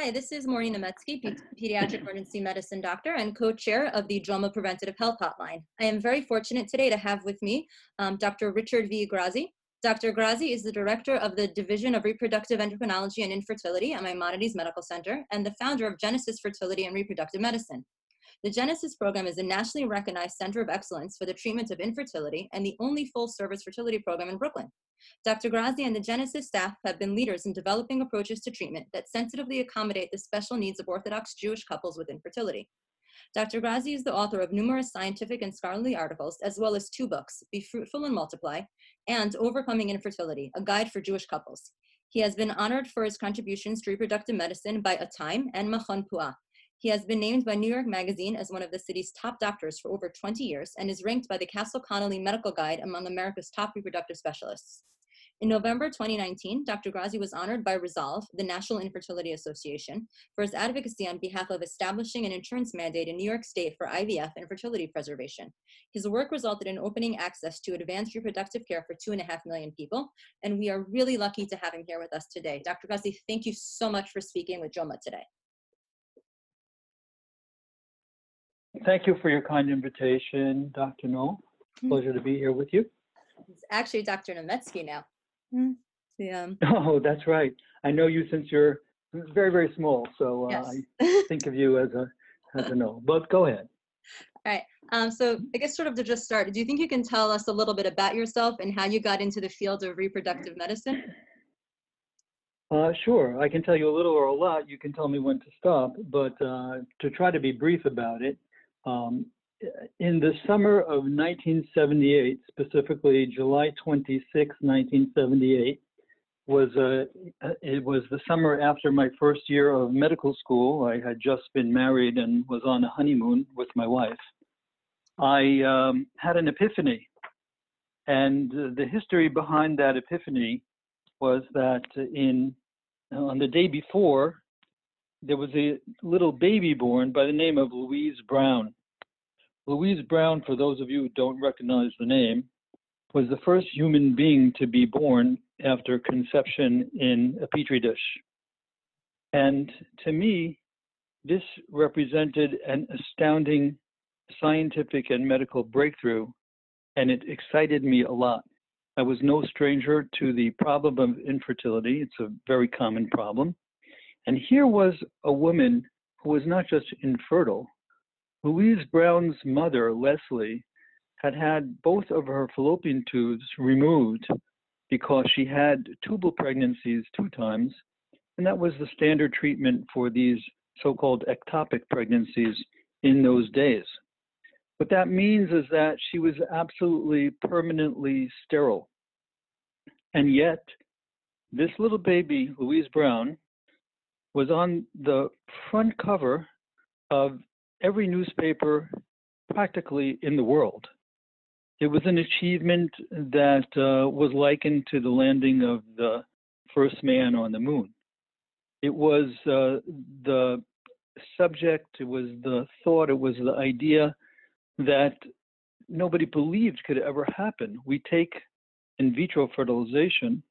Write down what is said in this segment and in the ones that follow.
Hi, this is Maureen Nemetsky, pediatric emergency medicine doctor and co-chair of the JOWMA Preventative Health Hotline. I am very fortunate today to have with me um, Dr. Richard V. Grazi, Dr. Grazi is the director of the Division of Reproductive Endocrinology and Infertility at Maimonides Medical Center and the founder of Genesis Fertility and Reproductive Medicine. The Genesis program is a nationally recognized center of excellence for the treatment of infertility and the only full service fertility program in Brooklyn. Dr. Grazi and the Genesis staff have been leaders in developing approaches to treatment that sensitively accommodate the special needs of Orthodox Jewish couples with infertility. Dr. Grazi is the author of numerous scientific and scholarly articles, as well as two books, Be Fruitful and Multiply, and Overcoming Infertility, a guide for Jewish couples. He has been honored for his contributions to reproductive medicine by ATIME and Machon Puah. He has been named by New York Magazine as one of the city's top doctors for over 20 years and is ranked by the Castle Connolly Medical Guide among America's top reproductive specialists. In November 2019, Dr. Grazi was honored by Resolve, the National Infertility Association, for his advocacy on behalf of establishing an insurance mandate in New York State for IVF and fertility preservation. His work resulted in opening access to advanced reproductive care for two and a half million people, and we are really lucky to have him here with us today. Dr. Grazi, thank you so much for speaking with JOWMA today. Thank you for your kind invitation, Dr. Noel. Hmm. Pleasure to be here with you. It's actually Dr. Nemetsky now. Mm. Yeah. Oh, that's right. I know you since you're very, very small, so uh, yes. I think of you as a as a no. But go ahead. All right. Um, so I guess sort of to just start, do you think you can tell us a little bit about yourself and how you got into the field of reproductive medicine? Uh, sure. I can tell you a little or a lot. You can tell me when to stop. But uh, to try to be brief about it, um, in the summer of 1978, specifically July 26, 1978, was a, uh, it was the summer after my first year of medical school. I had just been married and was on a honeymoon with my wife. I um, had an epiphany, and the history behind that epiphany was that in on the day before, there was a little baby born by the name of Louise Brown. Louise Brown, for those of you who don't recognize the name, was the first human being to be born after conception in a petri dish. And to me, this represented an astounding scientific and medical breakthrough, and it excited me a lot. I was no stranger to the problem of infertility. It's a very common problem. And here was a woman who was not just infertile, Louise Brown's mother, Leslie, had had both of her fallopian tubes removed because she had tubal pregnancies two times, and that was the standard treatment for these so called ectopic pregnancies in those days. What that means is that she was absolutely permanently sterile. And yet, this little baby, Louise Brown, was on the front cover of every newspaper practically in the world. It was an achievement that uh, was likened to the landing of the first man on the moon. It was uh, the subject, it was the thought, it was the idea that nobody believed could ever happen. We take in vitro fertilization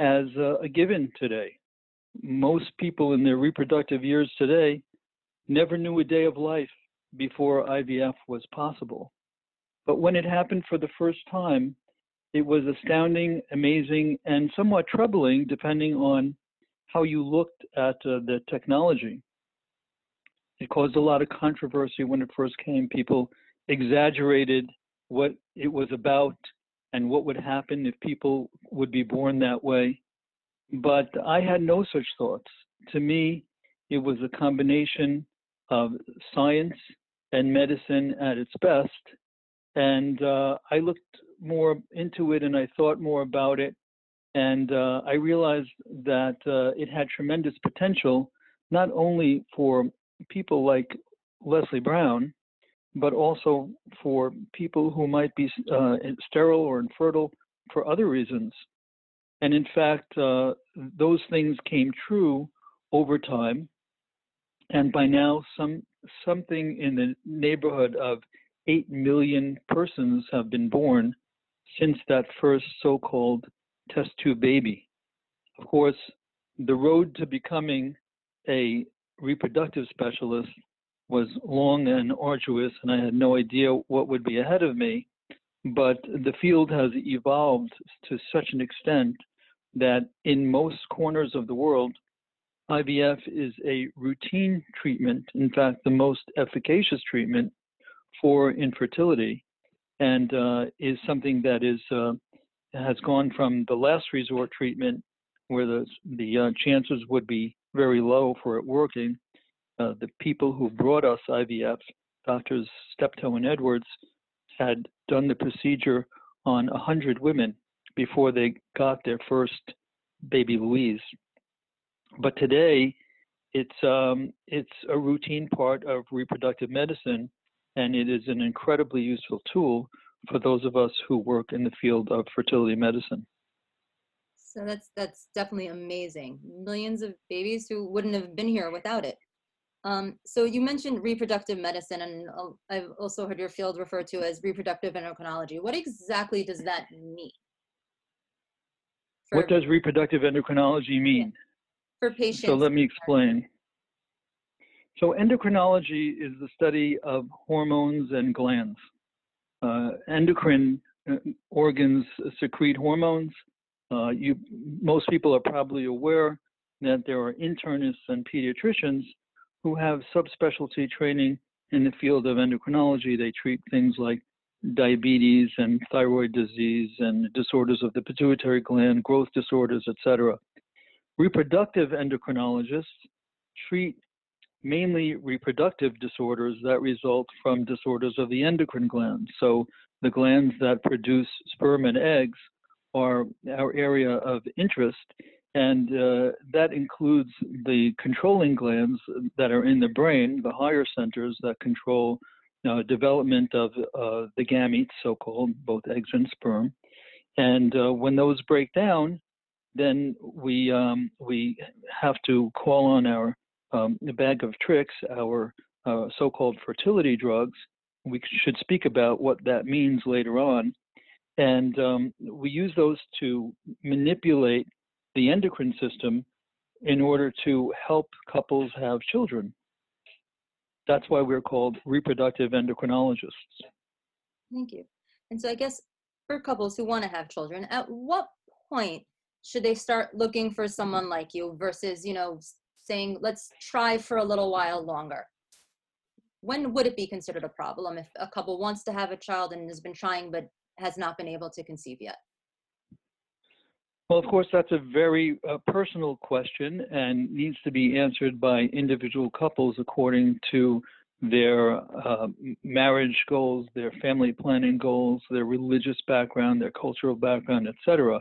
as a, a given today. Most people in their reproductive years today never knew a day of life before IVF was possible. But when it happened for the first time, it was astounding, amazing, and somewhat troubling depending on how you looked at uh, the technology. It caused a lot of controversy when it first came. People exaggerated what it was about and what would happen if people would be born that way. But I had no such thoughts. To me, it was a combination of science and medicine at its best. And uh, I looked more into it and I thought more about it. And uh, I realized that uh, it had tremendous potential, not only for people like Leslie Brown, but also for people who might be uh, sterile or infertile for other reasons. And in fact, uh, those things came true over time. And by now, some something in the neighborhood of 8 million persons have been born since that first so called test tube baby. Of course, the road to becoming a reproductive specialist was long and arduous, and I had no idea what would be ahead of me. But the field has evolved to such an extent that in most corners of the world, IVF is a routine treatment, in fact, the most efficacious treatment for infertility, and uh, is something that is uh, has gone from the last resort treatment, where the the uh, chances would be very low for it working. Uh, the people who brought us IVF, doctors Steptoe and Edwards, had done the procedure on 100 women before they got their first baby Louise. But today, it's um, it's a routine part of reproductive medicine, and it is an incredibly useful tool for those of us who work in the field of fertility medicine. So that's that's definitely amazing. Millions of babies who wouldn't have been here without it. Um, so you mentioned reproductive medicine, and I've also heard your field referred to as reproductive endocrinology. What exactly does that mean? For, what does reproductive endocrinology mean? For patients. So let me explain. So endocrinology is the study of hormones and glands. Uh, endocrine uh, organs secrete hormones. Uh, you, most people are probably aware that there are internists and pediatricians who have subspecialty training in the field of endocrinology. They treat things like diabetes and thyroid disease and disorders of the pituitary gland, growth disorders, etc. Reproductive endocrinologists treat mainly reproductive disorders that result from disorders of the endocrine glands. So the glands that produce sperm and eggs are our area of interest, and uh, that includes the controlling glands that are in the brain, the higher centers that control uh, development of uh, the gametes, so-called, both eggs and sperm. And uh, when those break down, then we um, we have to call on our um, bag of tricks, our uh, so-called fertility drugs. We should speak about what that means later on. And um, we use those to manipulate the endocrine system in order to help couples have children. That's why we're called reproductive endocrinologists. Thank you. And so I guess for couples who want to have children, at what point should they start looking for someone like you versus, you know, saying, let's try for a little while longer? When would it be considered a problem if a couple wants to have a child and has been trying but has not been able to conceive yet? Well, of course, that's a very uh, personal question and needs to be answered by individual couples according to their uh, marriage goals, their family planning goals, their religious background, their cultural background, etc.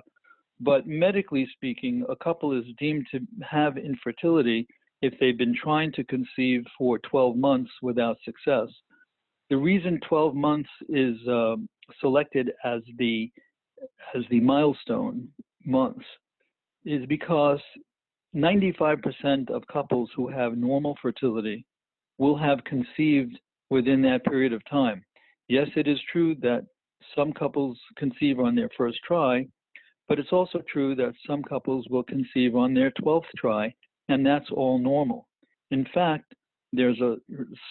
But medically speaking, a couple is deemed to have infertility if they've been trying to conceive for 12 months without success. The reason 12 months is uh, selected as the as the milestone months is because 95% of couples who have normal fertility will have conceived within that period of time. Yes, it is true that some couples conceive on their first try, but it's also true that some couples will conceive on their 12th try, and that's all normal. In fact, there's a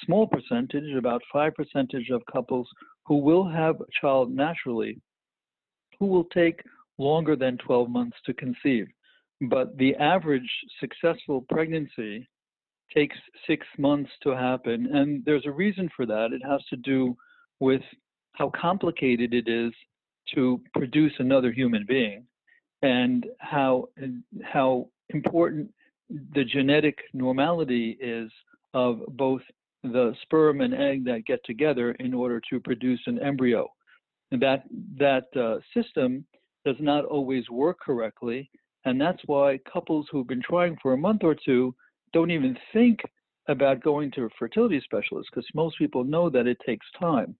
small percentage, about 5% of couples, who will have a child naturally, who will take longer than 12 months to conceive. But the average successful pregnancy takes six months to happen. And there's a reason for that. It has to do with how complicated it is to produce another human being and how, how important the genetic normality is of both the sperm and egg that get together in order to produce an embryo. And that, that uh, system does not always work correctly. And that's why couples who've been trying for a month or two don't even think about going to a fertility specialist because most people know that it takes time.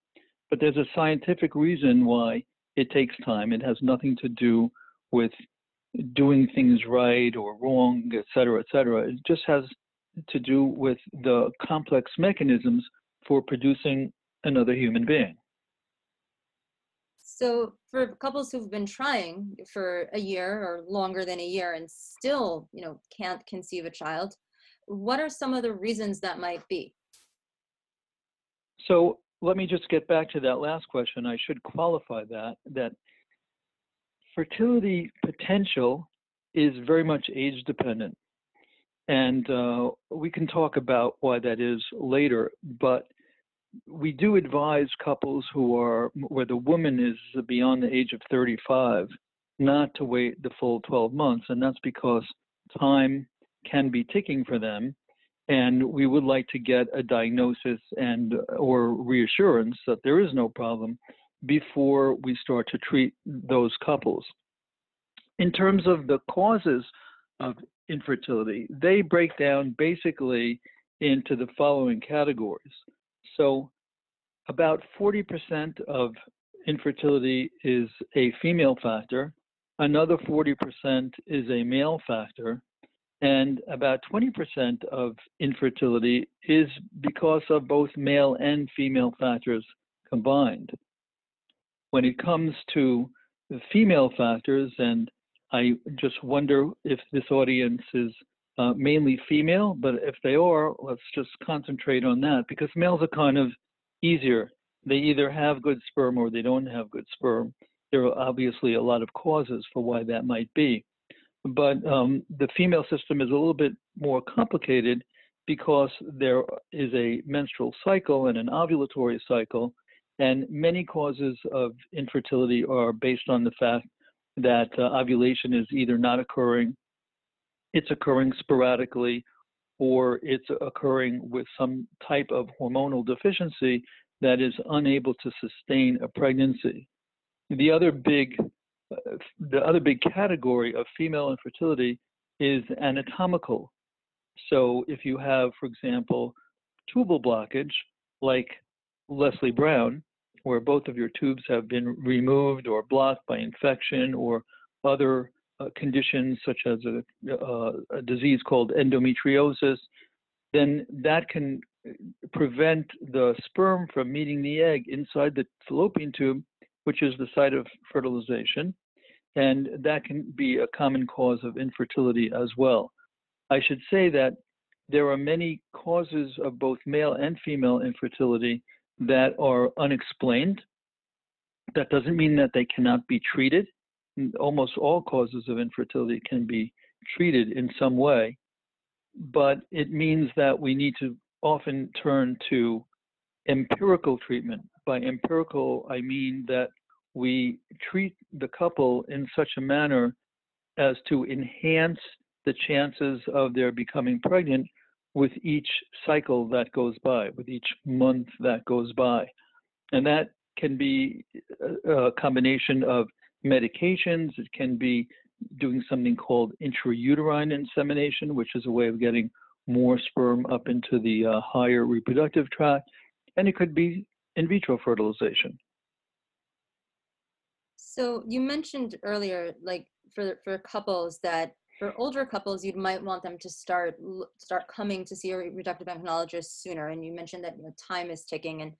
But there's a scientific reason why it takes time. It has nothing to do with doing things right or wrong, et cetera, et cetera. It just has to do with the complex mechanisms for producing another human being. So for couples who've been trying for a year or longer than a year and still, you know, can't conceive a child, what are some of the reasons that might be? So let me just get back to that last question. I should qualify that that fertility potential is very much age dependent. And uh, we can talk about why that is later, but we do advise couples who are where the woman is beyond the age of 35 not to wait the full 12 months, and that's because time can be ticking for them, and we would like to get a diagnosis and or reassurance that there is no problem before we start to treat those couples. In terms of the causes of infertility, they break down basically into the following categories. So, about 40% of infertility is a female factor, another 40% is a male factor, and about 20% of infertility is because of both male and female factors combined. When it comes to female factors, and I just wonder if this audience is uh, mainly female, but if they are, let's just concentrate on that because males are kind of easier. They either have good sperm or they don't have good sperm. There are obviously a lot of causes for why that might be. But um, the female system is a little bit more complicated because there is a menstrual cycle and an ovulatory cycle, and many causes of infertility are based on the fact that uh, ovulation is either not occurring it's occurring sporadically or it's occurring with some type of hormonal deficiency that is unable to sustain a pregnancy. The other big uh, the other big category of female infertility is anatomical. So if you have, for example, tubal blockage, like Leslie Brown, where both of your tubes have been removed or blocked by infection or other conditions such as a, uh, a, disease called endometriosis, then that can prevent the sperm from meeting the egg inside the fallopian tube, which is the site of fertilization. And that can be a common cause of infertility as well. I should say that there are many causes of both male and female infertility that are unexplained. That doesn't mean that they cannot be treated almost all causes of infertility can be treated in some way, but it means that we need to often turn to empirical treatment. By empirical, I mean that we treat the couple in such a manner as to enhance the chances of their becoming pregnant with each cycle that goes by, with each month that goes by. And that can be a combination of medications. It can be doing something called intrauterine insemination, which is a way of getting more sperm up into the uh, higher reproductive tract. And it could be in vitro fertilization. So you mentioned earlier, like for for couples that for older couples, you might want them to start start coming to see a reproductive endocrinologist sooner. And you mentioned that you know, time is ticking, and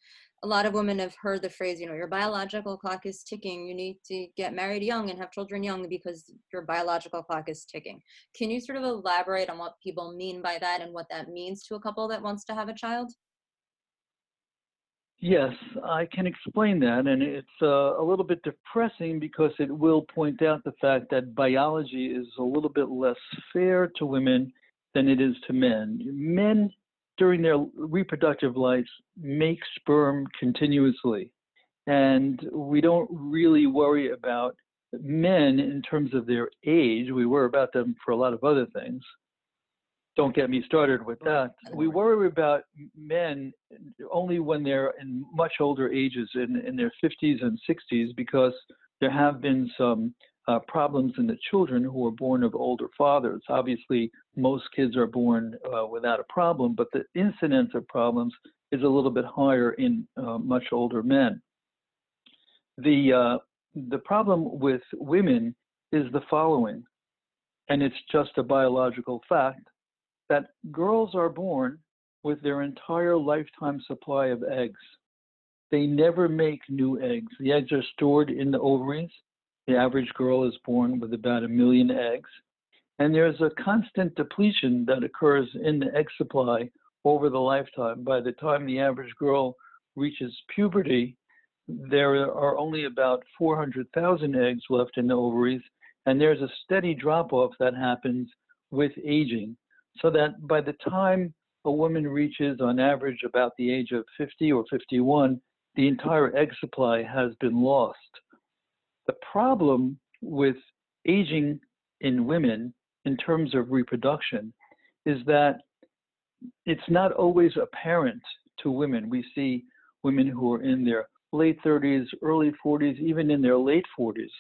a lot of women have heard the phrase, you know, your biological clock is ticking. You need to get married young and have children young because your biological clock is ticking. Can you sort of elaborate on what people mean by that and what that means to a couple that wants to have a child? Yes, I can explain that, and it's uh, a little bit depressing because it will point out the fact that biology is a little bit less fair to women than it is to men. Men during their reproductive lives make sperm continuously. And we don't really worry about men in terms of their age. We worry about them for a lot of other things. Don't get me started with that. We worry about men only when they're in much older ages, in, in their 50s and 60s, because there have been some uh, problems in the children who are born of older fathers. Obviously, most kids are born uh, without a problem, but the incidence of problems is a little bit higher in uh, much older men. The, uh, the problem with women is the following, and it's just a biological fact that girls are born with their entire lifetime supply of eggs. They never make new eggs. The eggs are stored in the ovaries. The average girl is born with about a million eggs. And there's a constant depletion that occurs in the egg supply over the lifetime. By the time the average girl reaches puberty, there are only about 400,000 eggs left in the ovaries, and there's a steady drop off that happens with aging. So that by the time a woman reaches, on average, about the age of 50 or 51, the entire egg supply has been lost. The problem with aging in women in terms of reproduction is that it's not always apparent to women. We see women who are in their late 30s, early 40s, even in their late 40s,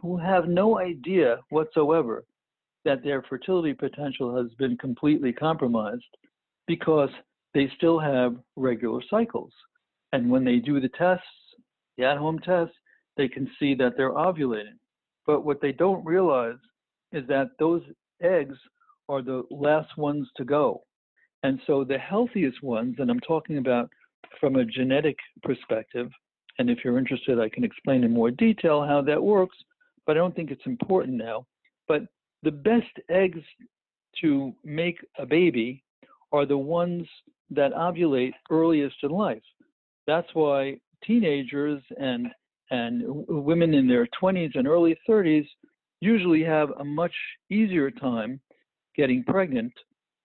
who have no idea whatsoever that their fertility potential has been completely compromised because they still have regular cycles. And when they do the tests, the at home tests, they can see that they're ovulating. But what they don't realize is that those eggs are the last ones to go. And so the healthiest ones, and I'm talking about from a genetic perspective, and if you're interested, I can explain in more detail how that works, but I don't think it's important now. But the best eggs to make a baby are the ones that ovulate earliest in life. That's why teenagers and and women in their 20s and early 30s usually have a much easier time getting pregnant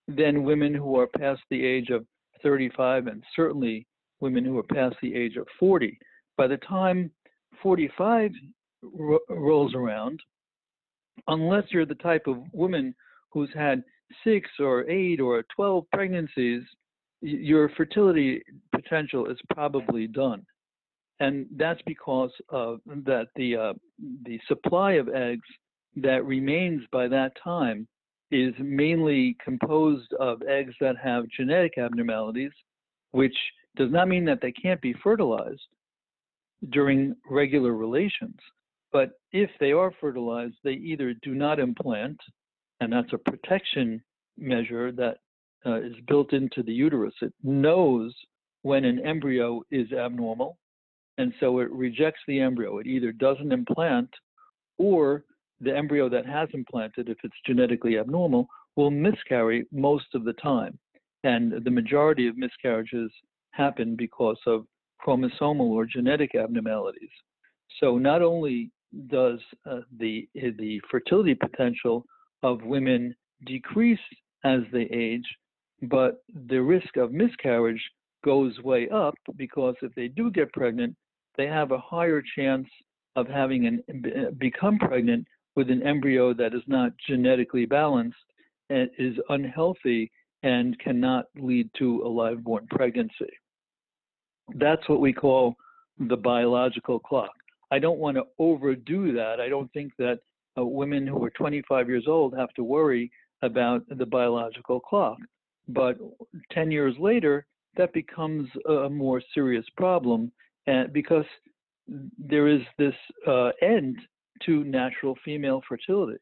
than women who are past the age of 35 and certainly women who are past the age of 40. By the time 45 ro- rolls around, unless you're the type of woman who's had six or eight or 12 pregnancies, your fertility potential is probably done. And that's because of that the uh, the supply of eggs that remains by that time is mainly composed of eggs that have genetic abnormalities, which does not mean that they can't be fertilized during regular relations. But if they are fertilized, they either do not implant, and that's a protection measure that uh, is built into the uterus. It knows when an embryo is abnormal, and so it rejects the embryo. It either doesn't implant, or the embryo that has implanted, if it's genetically abnormal, will miscarry most of the time. And the majority of miscarriages happen because of chromosomal or genetic abnormalities. So not only does uh, the the fertility potential of women decrease as they age, but the risk of miscarriage goes way up because if they do get pregnant, they have a higher chance of having an become pregnant with an embryo that is not genetically balanced and is unhealthy and cannot lead to a live born pregnancy. That's what we call the biological clock. I don't want to overdo that. I don't think that uh, women who are 25 years old have to worry about the biological clock. But 10 years later, that becomes a more serious problem and because there is this uh, end to natural female fertility.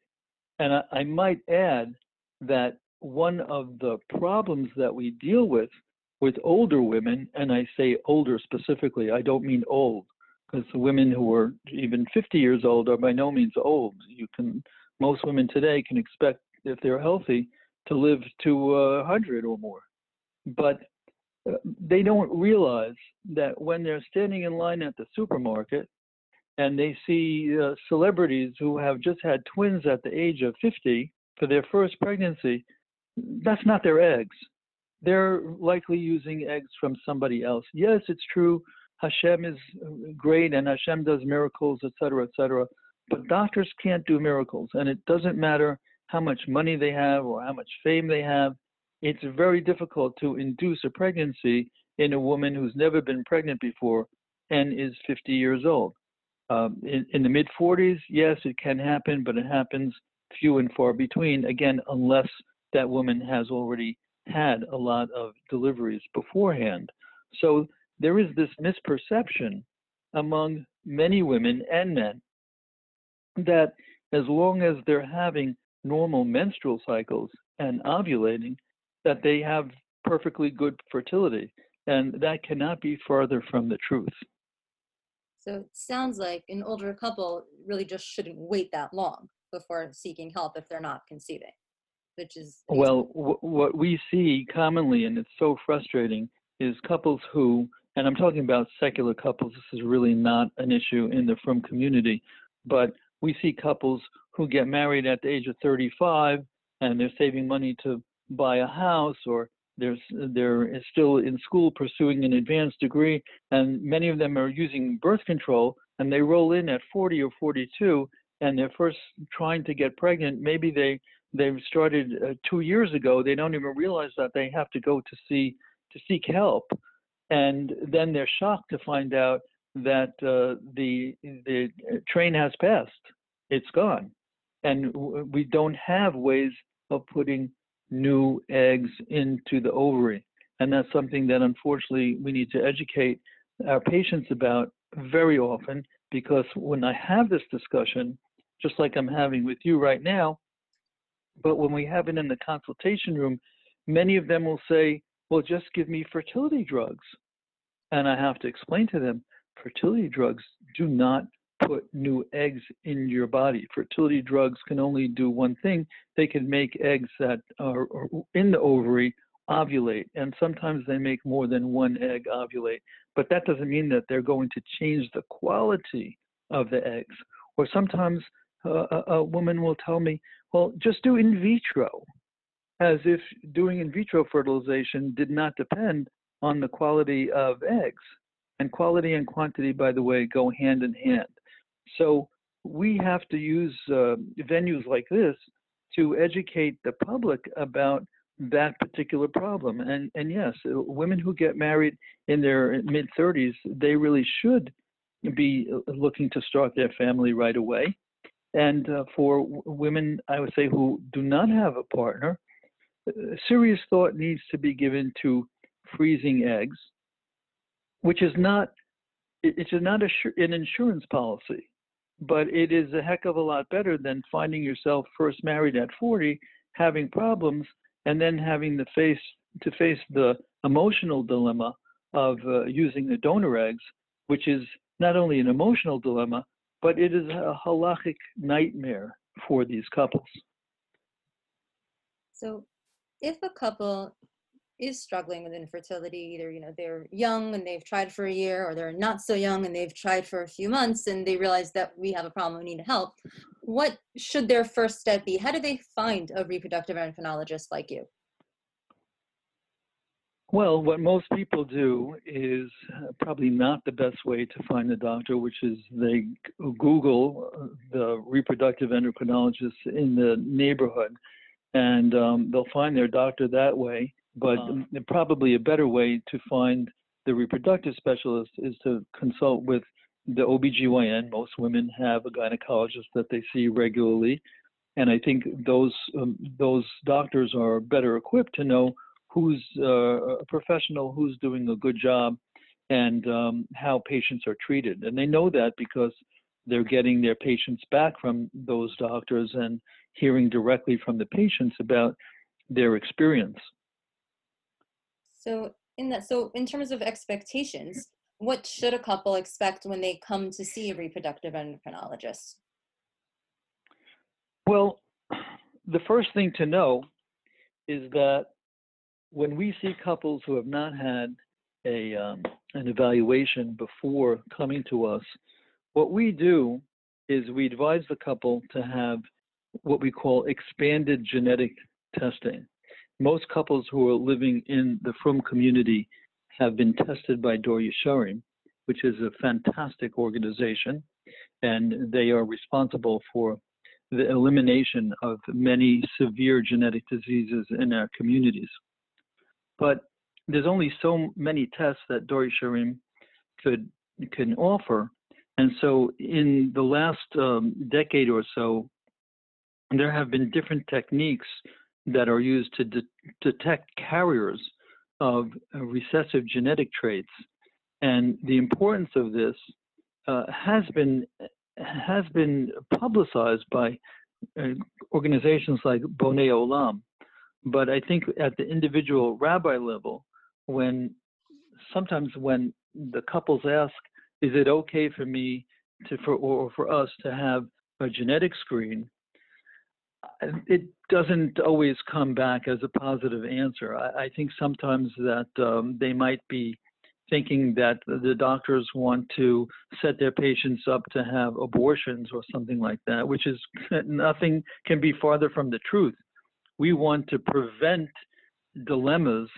And I, I might add that one of the problems that we deal with with older women, and I say older specifically, I don't mean old, because the women who are even 50 years old are by no means old. You can, most women today can expect, if they're healthy, to live to uh, 100 or more. But they don't realize that when they're standing in line at the supermarket and they see uh, celebrities who have just had twins at the age of 50 for their first pregnancy, that's not their eggs. They're likely using eggs from somebody else. Yes, it's true. Hashem is uh, great and Hashem does miracles, etc., etc. But doctors can't do miracles, and it doesn't matter how much money they have or how much fame they have. It's very difficult to induce a pregnancy in a woman who's never been pregnant before and is 50 years old. Um, in, in the mid 40s, yes, it can happen, but it happens few and far between, again, unless that woman has already had a lot of deliveries beforehand. So there is this misperception among many women and men that as long as they're having normal menstrual cycles and ovulating, that they have perfectly good fertility. And that cannot be farther from the truth. So it sounds like an older couple really just shouldn't wait that long before seeking help if they're not conceiving, which is. Well, w- what we see commonly, and it's so frustrating, is couples who, and I'm talking about secular couples, this is really not an issue in the frum community, but we see couples who get married at the age of 35 and they're saving money to buy a house or they're, they're still in school pursuing an advanced degree, and many of them are using birth control, and they roll in at 40 or 42, and they're first trying to get pregnant. Maybe they they've started uh, two years ago. They don't even realize that they have to go to see to seek help, and then they're shocked to find out that uh, the the train has passed. It's gone, and we don't have ways of putting new eggs into the ovary. And that's something that unfortunately we need to educate our patients about very often because when I have this discussion, just like I'm having with you right now, but when we have it in the consultation room, many of them will say, Well, just give me fertility drugs. And I have to explain to them fertility drugs do not put new eggs in your body. Fertility drugs can only do one thing. They can make eggs that are in the ovary ovulate, and sometimes they make more than one egg ovulate. But that doesn't mean that they're going to change the quality of the eggs. Or sometimes uh, a, a woman will tell me, well, just do in vitro, as if doing in vitro fertilization did not depend on the quality of eggs. And quality and quantity, by the way, go hand in hand. So we have to use uh, venues like this to educate the public about that particular problem. And and yes, uh, women who get married in their mid 30s, they really should be uh, looking to start their family right away. And uh, for women, I would say who do not have a partner, uh, serious thought needs to be given to freezing eggs, which is not it is not a, an insurance policy but it is a heck of a lot better than finding yourself first married at 40, having problems, and then having to face to face the emotional dilemma of uh, using the donor eggs, which is not only an emotional dilemma, but it is a halachic nightmare for these couples. So, if a couple is struggling with infertility either you know they're young and they've tried for a year or they're not so young and they've tried for a few months and they realize that we have a problem we need help what should their first step be? How do they find a reproductive endocrinologist like you? Well, what most people do is uh, probably not the best way to find a doctor, which is they Google uh, the reproductive endocrinologist in the neighborhood, and um, they'll find their doctor that way. But uh, probably a better way to find the reproductive specialist is to consult with the OBGYN. Most women have a gynecologist that they see regularly. And I think those um, those doctors are better equipped to know who's uh, a professional, who's doing a good job, and um, how patients are treated. And they know that because they're getting their patients back from those doctors and hearing directly from the patients about their experience. So in that, so in terms of expectations, what should a couple expect when they come to see a reproductive endocrinologist? Well, the first thing to know is that when we see couples who have not had a um, an evaluation before coming to us, what we do is we advise the couple to have what we call expanded genetic testing most couples who are living in the Frum community have been tested by Dor Yesharim, which is a fantastic organization, and they are responsible for the elimination of many severe genetic diseases in our communities. But there's only so many tests that Dor Yesharim could can offer, And so, in the last um, decade or so, there have been different techniques that are used to de- detect carriers of uh, recessive genetic traits. And the importance of this uh, has been has been publicized by uh, organizations like Bonei Olam. But I think at the individual rabbi level, when sometimes when the couples ask, is it okay for me to for or for us to have a genetic screen? It doesn't always come back as a positive answer. I, I think sometimes that um, they might be thinking that the doctors want to set their patients up to have abortions or something like that, which is nothing can be farther from the truth. We want to prevent dilemmas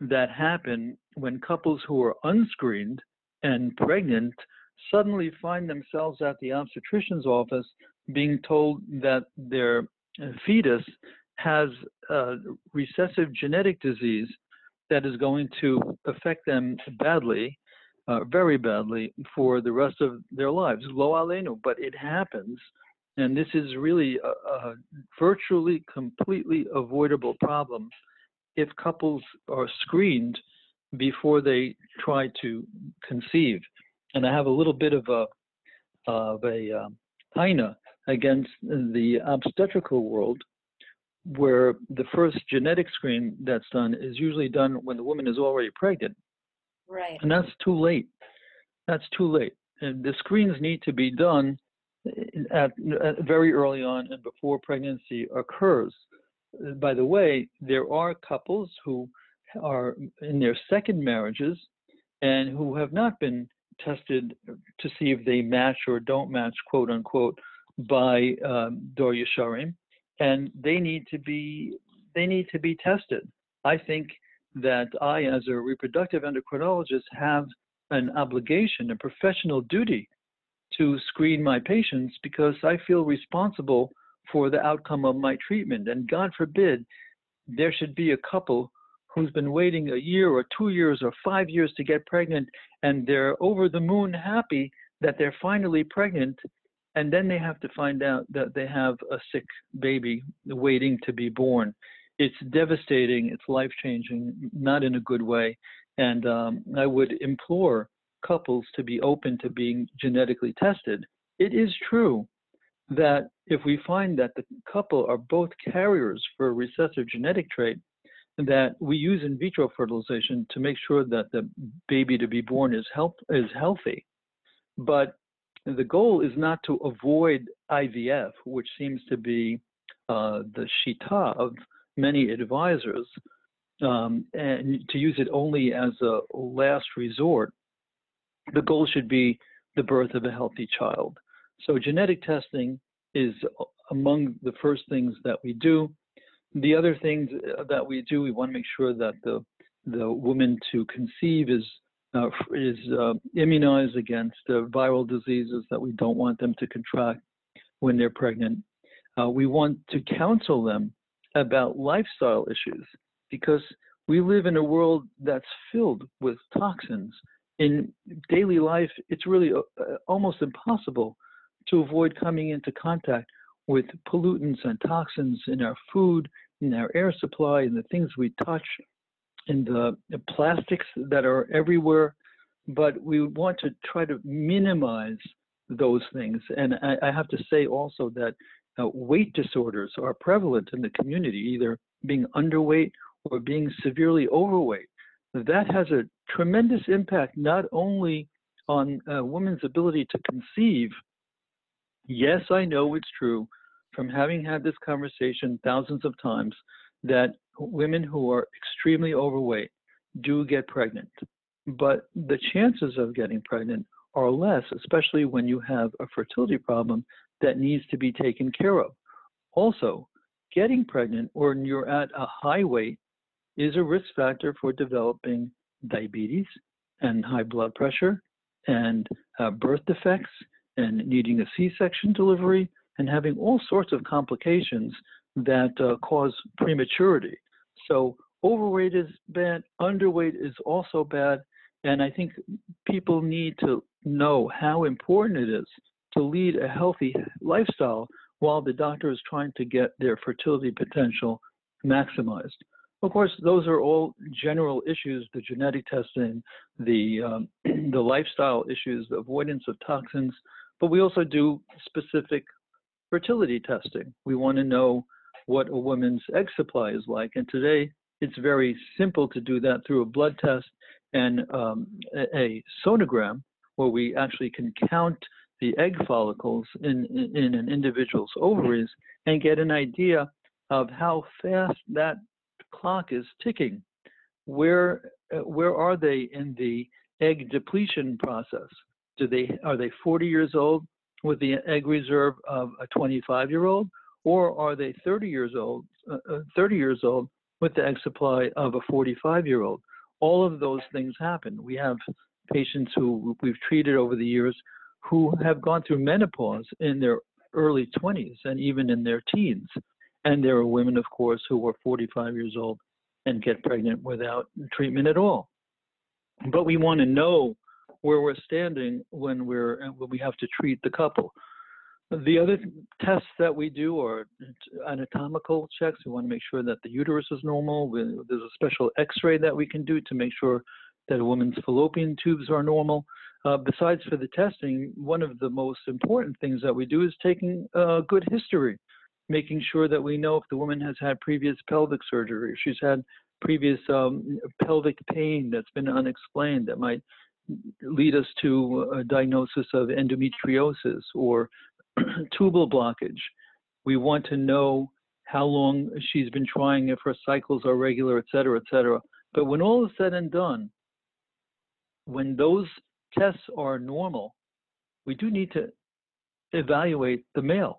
that happen when couples who are unscreened and pregnant suddenly find themselves at the obstetrician's office being told that their fetus has a recessive genetic disease that is going to affect them badly, uh, very badly, for the rest of their lives. Lo alenu, but it happens. And this is really a, a virtually completely avoidable problem if couples are screened before they try to conceive. And I have a little bit of a of a um, against the obstetrical world where the first genetic screen that's done is usually done when the woman is already pregnant. Right. And that's too late. That's too late. And the screens need to be done eh, at, at very early on and before pregnancy occurs. By the way, there are couples who are in their second marriages and who have not been tested to see if they match or don't match, quote unquote, by um, Dor Yesharim and they need to be they need to be tested. I think that I, as a reproductive endocrinologist, have an obligation, a professional duty to screen my patients because I feel responsible for the outcome of my treatment. And God forbid there should be a couple who's been waiting a year or two years or five years to get pregnant and they're over the moon happy that they're finally pregnant and then they have to find out that they have a sick baby waiting to be born. It's devastating. It's life changing, not in a good way. And um, I would implore couples to be open to being genetically tested. It is true that if we find that the couple are both carriers for a recessive genetic trait, that we use in vitro fertilization to make sure that the baby to be born is, help, is healthy. But the goal is not to avoid IVF, which seems to be uh, the shita of many advisors, um, and to use it only as a last resort. The goal should be the birth of a healthy child. So genetic testing is among the first things that we do. The other things that we do, we want to make sure that the the woman to conceive is uh, is uh, immunized against uh, viral diseases that we don't want them to contract when they're pregnant. Uh, we want to counsel them about lifestyle issues because we live in a world that's filled with toxins. In daily life, it's really uh, almost impossible to avoid coming into contact with pollutants and toxins in our food, in our air supply, in the things we touch, in the, plastics that are everywhere, but we want to try to minimize those things. And I, I have to say also that uh, weight disorders are prevalent in the community, either being underweight or being severely overweight. That has a tremendous impact not only on a woman's ability to conceive. Yes, I know it's true from having had this conversation thousands of times that women who are extremely overweight do get pregnant, but the chances of getting pregnant are less, especially when you have a fertility problem that needs to be taken care of. Also, getting pregnant or you're at a high weight is a risk factor for developing diabetes and high blood pressure and uh, birth defects and needing a C section delivery and having all sorts of complications that uh, cause prematurity. So overweight is bad, underweight is also bad, and I think people need to know how important it is to lead a healthy lifestyle while the doctor is trying to get their fertility potential maximized. Of course, those are all general issues: the genetic testing, the um, the lifestyle issues, the avoidance of toxins. But we also do specific fertility testing. We want to know what a woman's egg supply is like, and today it's very simple to do that through a blood test and um, a, sonogram, where we actually can count the egg follicles in, in, in an individual's ovaries and get an idea of how fast that clock is ticking. Where uh, where are they in the egg depletion process? Do they are they 40 years old with the egg reserve of a 25 year old, or are they 30 years old uh, uh 30 years old with the egg supply of a 45 year old? All of those things happen. We have patients who we've treated over the years who have gone through menopause in their early 20s and even in their teens. And there are women, of course, who were 45 years old and get pregnant without treatment at all. But we want to know where we're standing when we're when we have to treat the couple. The other tests that we do are anatomical checks. We want to make sure that the uterus is normal. There's a special X-ray that we can do to make sure that a woman's fallopian tubes are normal. Uh, besides for the testing, one of the most important things that we do is taking a good history making sure that we know if the woman has had previous pelvic surgery, if she's had previous um, pelvic pain that's been unexplained that might lead us to a diagnosis of endometriosis or tubal blockage. We want to know how long she's been trying, if her cycles are regular, et cetera, et cetera. But when all is said and done, when those tests are normal, we do need to evaluate the male.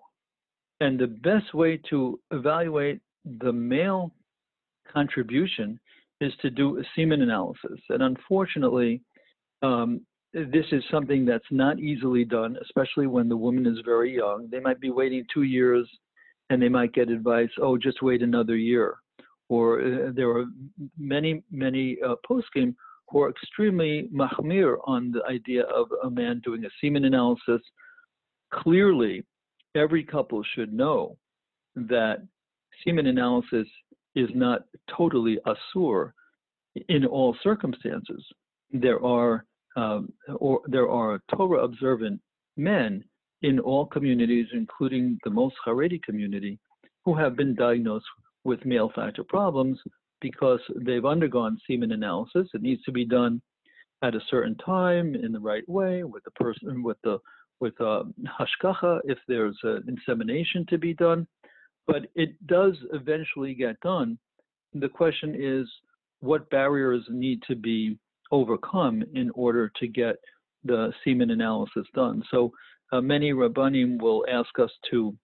And the best way to evaluate the male contribution is to do a semen analysis. And unfortunately, um, this is something that's not easily done, especially when the woman is very young. They might be waiting two years and they might get advice, oh, just wait another year. Or uh, there are many, many uh, who are extremely mahmir on the idea of a man doing a semen analysis. Clearly, every couple should know that semen analysis is not totally asur in all circumstances. There are um, or there are Torah observant men in all communities, including the most Haredi community, who have been diagnosed with male factor problems because they've undergone semen analysis. It needs to be done at a certain time in the right way with the person with the with uh, hashgacha if there's an insemination to be done, but it does eventually get done. The question is what barriers need to be overcome in order to get the semen analysis done. So uh, many rabbanim will ask us to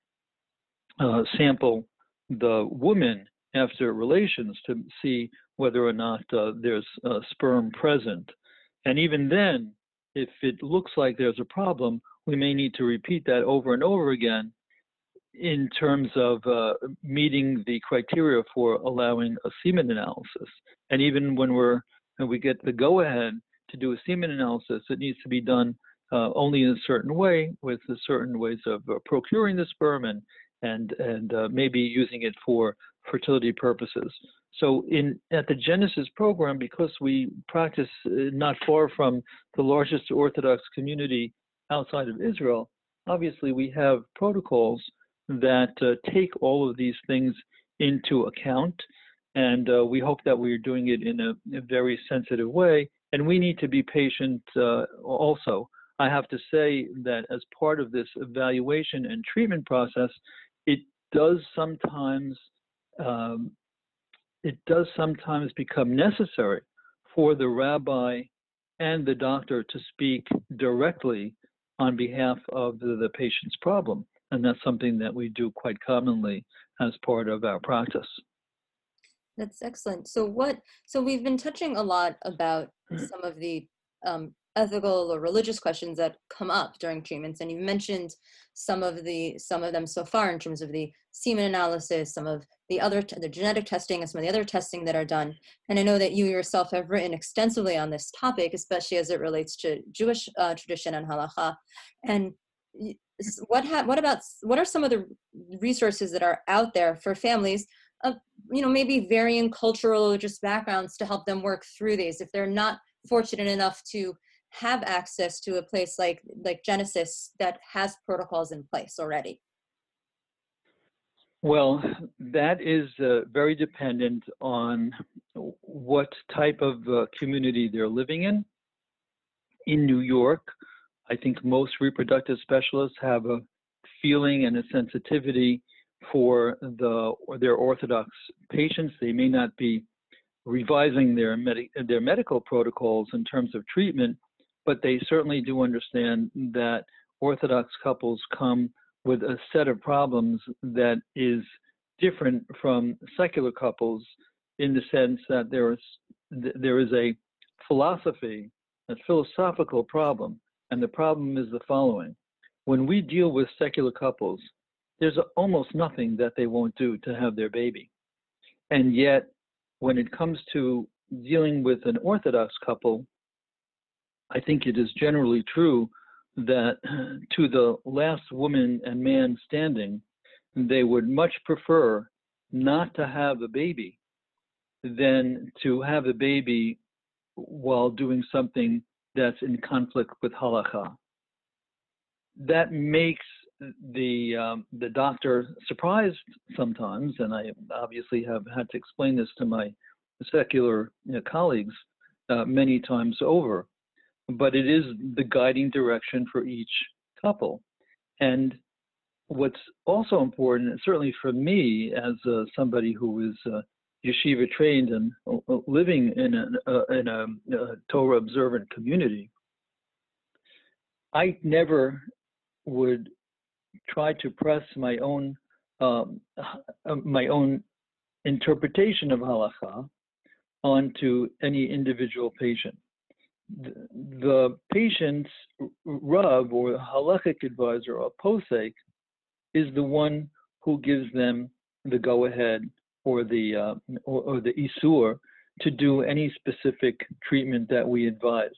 uh, sample the woman after relations to see whether or not uh, there's sperm present. And even then, if it looks like there's a problem, we may need to repeat that over and over again in terms of uh, meeting the criteria for allowing a semen analysis. And even when we're and we get the go ahead to do a semen analysis, it needs to be done uh, only in a certain way with certain ways of uh, procuring the sperm and and and uh, maybe using it for fertility purposes. So in at the Genesis program, because we practice uh, not far from the largest Orthodox community outside of Israel, obviously we have protocols that uh, take all of these things into account. And uh, we hope that we're doing it in a, a, very sensitive way. And we need to be patient uh, also. I have to say that as part of this evaluation and treatment process, it does sometimes um, it does sometimes become necessary for the rabbi and the doctor to speak directly on behalf of the, the patient's problem. And that's something that we do quite commonly as part of our practice. That's excellent. So what? So we've been touching a lot about some of the um, ethical or religious questions that come up during treatments and you've mentioned some of the some of them so far in terms of the semen analysis some of the other the genetic testing and some of the other testing that are done and i know that you yourself have written extensively on this topic especially as it relates to jewish uh, tradition and halacha and what ha- what about what are some of the resources that are out there for families you know maybe varying cultural or just backgrounds to help them work through these if they're not fortunate enough to have access to a place like like Genesis that has protocols in place already? Well, that is uh, very dependent on what type of uh, community they're living in. In New York, I think most reproductive specialists have a feeling and a sensitivity for the their Orthodox patients. They may not be revising their med- their medical protocols in terms of treatment, but they certainly do understand that Orthodox couples come with a set of problems that is different from secular couples in the sense that there is there is a philosophy, a philosophical problem, and the problem is the following: when we deal with secular couples, there's almost nothing that they won't do to have their baby, and yet when it comes to dealing with an Orthodox couple, I think it is generally true that to the last woman and man standing, they would much prefer not to have a baby than to have a baby while doing something that's in conflict with halacha. That makes the um, the doctor surprised sometimes, and I obviously have had to explain this to my secular you know, colleagues uh, many times over but it is the guiding direction for each couple. And what's also important, certainly for me as uh, somebody who is uh, yeshiva trained and uh, living in a, uh, in a, a Torah observant community, I never would try to press my own um, uh, my own interpretation of halacha onto any individual patient the patient's Rav or halachic advisor or posek is the one who gives them the go ahead or the uh, or, or, the isur to do any specific treatment that we advise.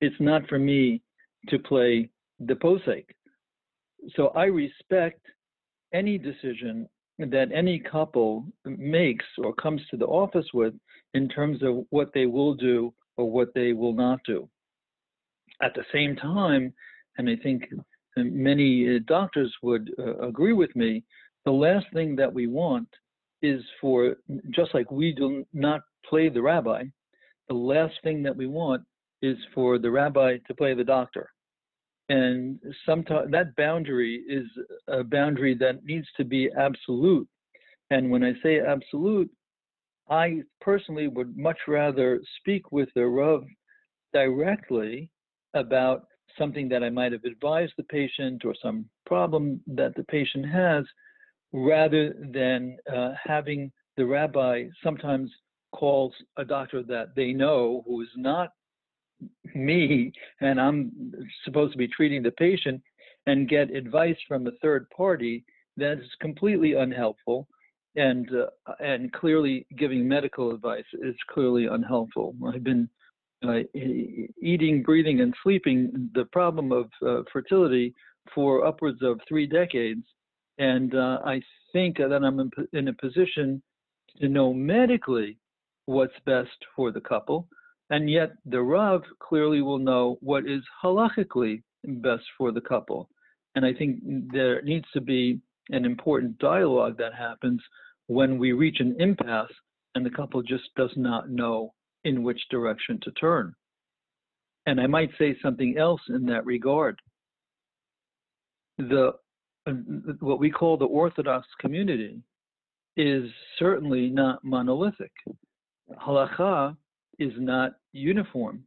It's not for me to play the posek. So I respect any decision that any couple makes or comes to the office with in terms of what they will do or what they will not do. At the same time, and I think many uh, doctors would uh, agree with me, the last thing that we want is for, just like we do not play the rabbi, the last thing that we want is for the rabbi to play the doctor. And sometimes that boundary is a boundary that needs to be absolute. And when I say absolute, I personally would much rather speak with the Rav directly about something that I might have advised the patient or some problem that the patient has, rather than uh, having the rabbi sometimes calls a doctor that they know who is not me and I'm supposed to be treating the patient and get advice from a third party that is completely unhelpful and uh, and clearly giving medical advice is clearly unhelpful. I've been uh, eating, breathing, and sleeping the problem of uh, fertility for upwards of three decades, and uh, I think that I'm in, in a position to know medically what's best for the couple, and yet the Rav clearly will know what is halachically best for the couple. And I think there needs to be an important dialogue that happens when we reach an impasse and the couple just does not know in which direction to turn. And I might say something else in that regard. The uh, what we call the Orthodox community is certainly not monolithic. Halacha is not uniform.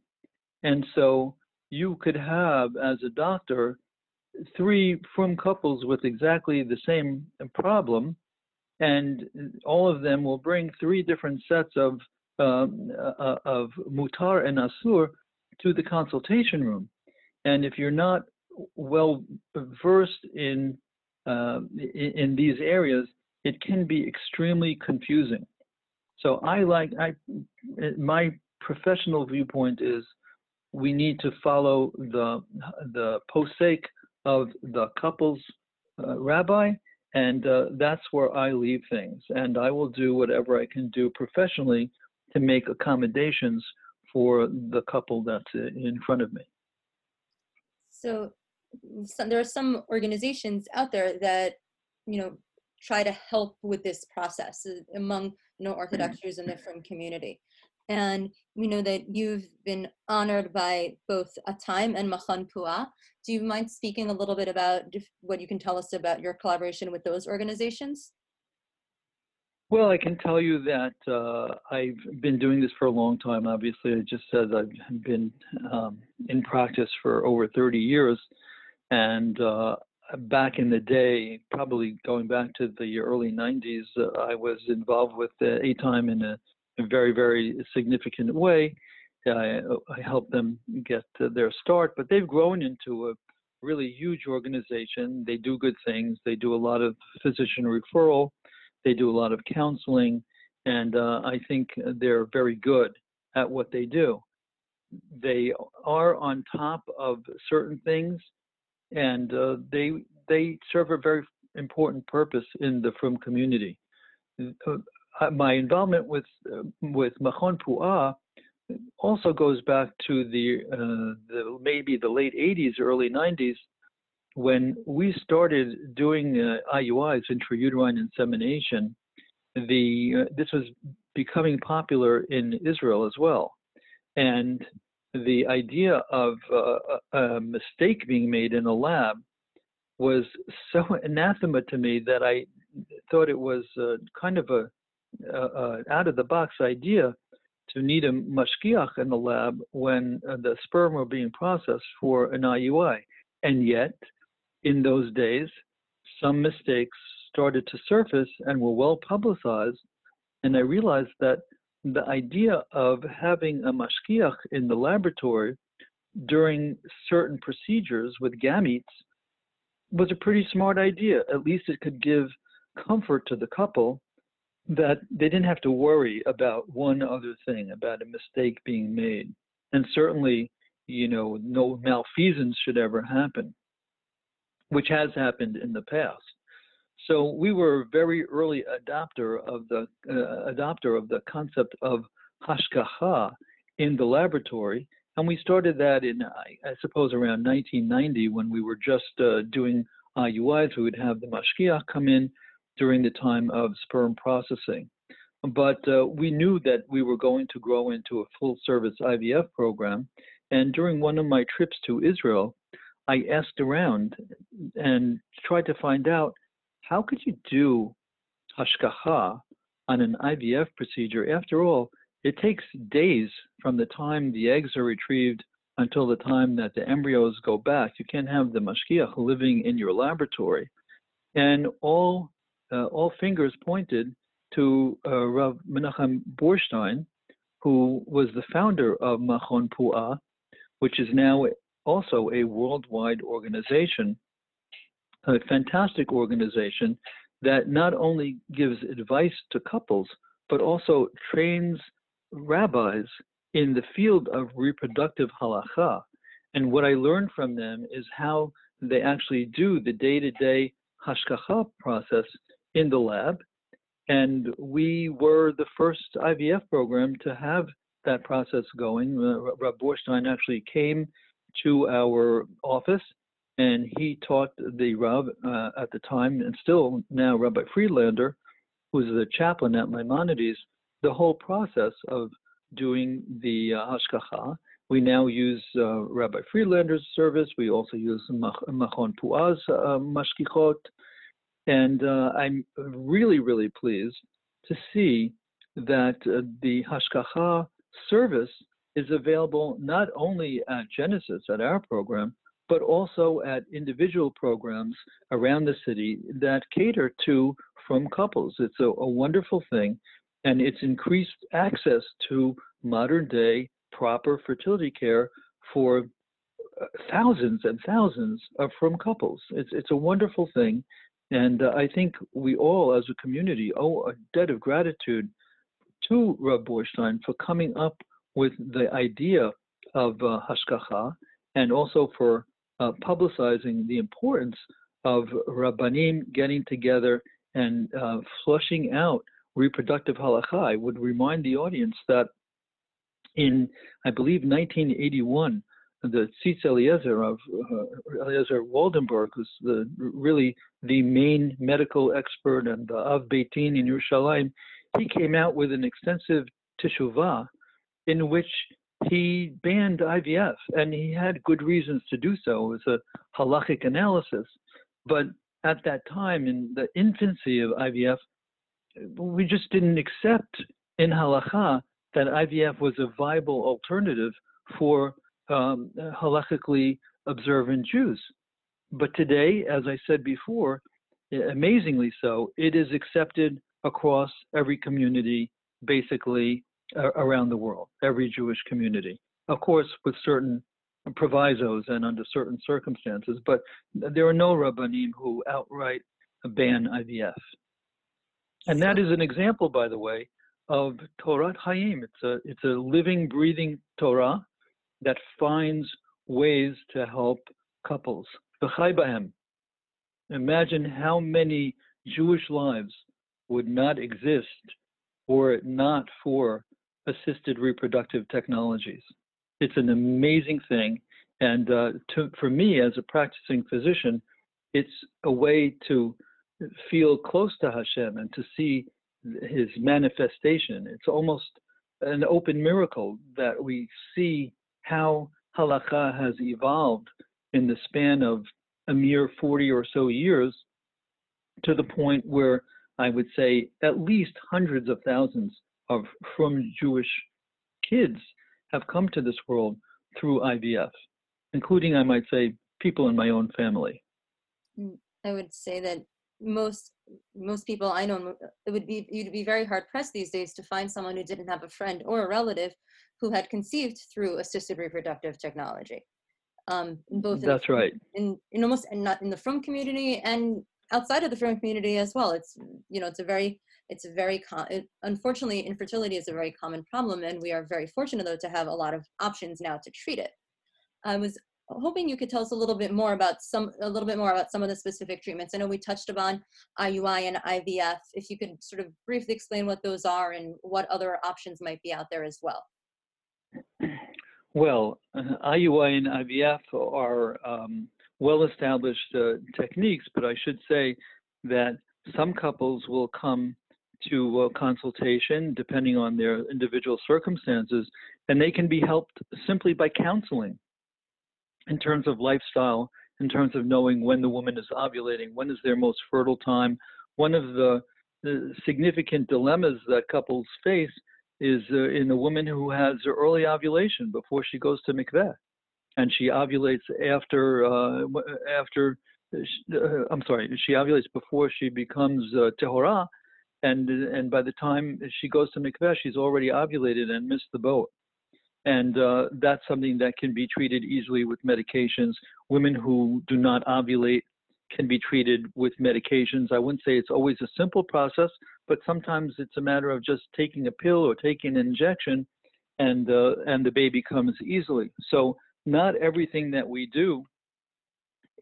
And so you could have, as a doctor, three from couples with exactly the same problem, and all of them will bring three different sets of um, uh, of mutar and asur to the consultation room. And if you're not well versed in, uh, in, in these areas, it can be extremely confusing. So I like I my professional viewpoint is we need to follow the the posek of the couple's uh, rabbi, and uh, that's where I leave things. And I will do whatever I can do professionally to make accommodations for the couple that's in front of me. So, so there are some organizations out there that you know try to help with this process uh, among you know Orthodox Jews in the Frum community. And we know that you've been honored by both ATIME and Machon Puah. Do you mind speaking a little bit about what you can tell us about your collaboration with those organizations? Well, I can tell you that uh, I've been doing this for a long time. Obviously, I just said I've been um, in practice for over 30 years. And uh, back in the day, probably going back to the early 90s, uh, I was involved with uh, ATIME in a, a, very, very significant way. I, I helped them get their start, but they've grown into a really huge organization. They do good things. They do a lot of physician referral. They do a lot of counseling, and uh, I think they're very good at what they do. They are on top of certain things and uh, they they serve a very important purpose in the Frum community. Uh, uh, my involvement with uh, with Machon Puah also goes back to the, uh, the maybe the late 80s, early 90s, when we started doing uh, IUIs, intrauterine insemination. The this was becoming popular in Israel as well, and the idea of uh, a mistake being made in a lab was so anathema to me that I thought it was uh, kind of a, a, out of the box idea to need a mashgiach in the lab when uh, the sperm were being processed for an IUI. And yet, in those days, some mistakes started to surface and were well publicized. And I realized that the idea of having a mashgiach in the laboratory during certain procedures with gametes was a pretty smart idea. At least it could give comfort to the couple that they didn't have to worry about one other thing, about a mistake being made. And certainly, you know, no malfeasance should ever happen, which has happened in the past. So we were a very early adopter of the uh, adopter of the concept of hashgacha in the laboratory, and we started that in I, I suppose around 1990 when we were just uh, doing IUIs. We would have the mashgiach come in during the time of sperm processing, but uh, we knew that we were going to grow into a full service IVF program, and during one of my trips to Israel. I asked around and tried to find out how could you do hashgacha on an IVF procedure? After all, it takes days from the time the eggs are retrieved until the time that the embryos go back. You can't have the mashgiach living in your laboratory. And all, uh, all fingers pointed to uh, Rav Menachem Burstein, who was the founder of Machon Puah, which is now also a worldwide organization a fantastic organization that not only gives advice to couples, but also trains rabbis in the field of reproductive halacha. And what I learned from them is how they actually do the day to day hashgacha process in the lab. And we were the first IVF program to have that process going. Uh, Rab Burstein actually came to our office and he taught the Rav uh, at the time, and still now Rabbi Friedlander, who's the chaplain at Maimonides, the whole process of doing the uh, hashgacha. We now use uh, Rabbi Friedlander's service. We also use Machon Puah's uh, mashgichot. And uh, I'm really, really pleased to see that uh, the hashgacha service is available not only at Genesis, at our program, but also at individual programs around the city that cater to frum couples. It's a, a wonderful thing, and it's increased access to modern day proper fertility care for uh, thousands and thousands of frum couples. It's, it's a wonderful thing. And uh, I think we all, as a community, owe a debt of gratitude to Rab Burstein for coming up with the idea of uh, hashgacha and also for uh, publicizing the importance of rabbanim getting together and uh, flushing out reproductive halakha. I would remind the audience that in, I believe, 1981, the Tzitz Eliezer of uh, Eliezer Waldenberg, who's the, really the main medical expert and the Av Beit Din in Yerushalayim, he came out with an extensive teshuvah in which he banned IVF, and he had good reasons to do so. It was a halachic analysis. But at that time, in the infancy of IVF, we just didn't accept in halacha that IVF was a viable alternative for um, halachically observant Jews. But today, as I said before, amazingly so, it is accepted across every community, basically around the world, every Jewish community. Of course, with certain provisos and under certain circumstances, but there are no rabbanim who outright ban IVF. And that is an example, by the way, of Torah Hayim. It's a, it's a living, breathing Torah that finds ways to help couples. Imagine how many Jewish lives would not exist were it not for assisted reproductive technologies. It's an amazing thing. And uh, to, for me, as a practicing physician, it's a way to feel close to Hashem and to see his manifestation. It's almost an open miracle that we see how halakha has evolved in the span of a mere 40 or so years to the point where I would say at least hundreds of thousands of frum Jewish kids have come to this world through IVF, including, I might say, people in my own family. Mm, I would say that most most people I know it would be you'd be very hard pressed these days to find someone who didn't have a friend or a relative who had conceived through assisted reproductive technology. Um, both that's in, right in in almost and not in the frum community and outside of the frum community as well. It's you know it's a very it's very com- unfortunately infertility is a very common problem and we are very fortunate though to have a lot of options now to treat it. I was hoping you could tell us a little bit more about some a little bit more about some of the specific treatments. I know we touched upon IUI and IVF. If you could sort of briefly explain what those are and what other options might be out there as well. Well, IUI and IVF are um, well-established uh, techniques, but I should say that some couples will come to a consultation depending on their individual circumstances, and they can be helped simply by counseling in terms of lifestyle, in terms of knowing when the woman is ovulating, when is their most fertile time. One of the, the significant dilemmas that couples face is uh, in a woman who has early ovulation before she goes to mikveh, and she ovulates after uh, after. Uh, I'm sorry, she ovulates before she becomes uh, tehorah, and and by the time she goes to mikveh, she's already ovulated and missed the boat and uh, that's something that can be treated easily with medications. Women who do not ovulate can be treated with medications. I wouldn't say it's always a simple process, but sometimes it's a matter of just taking a pill or taking an injection, and uh, and the baby comes easily. So not everything that we do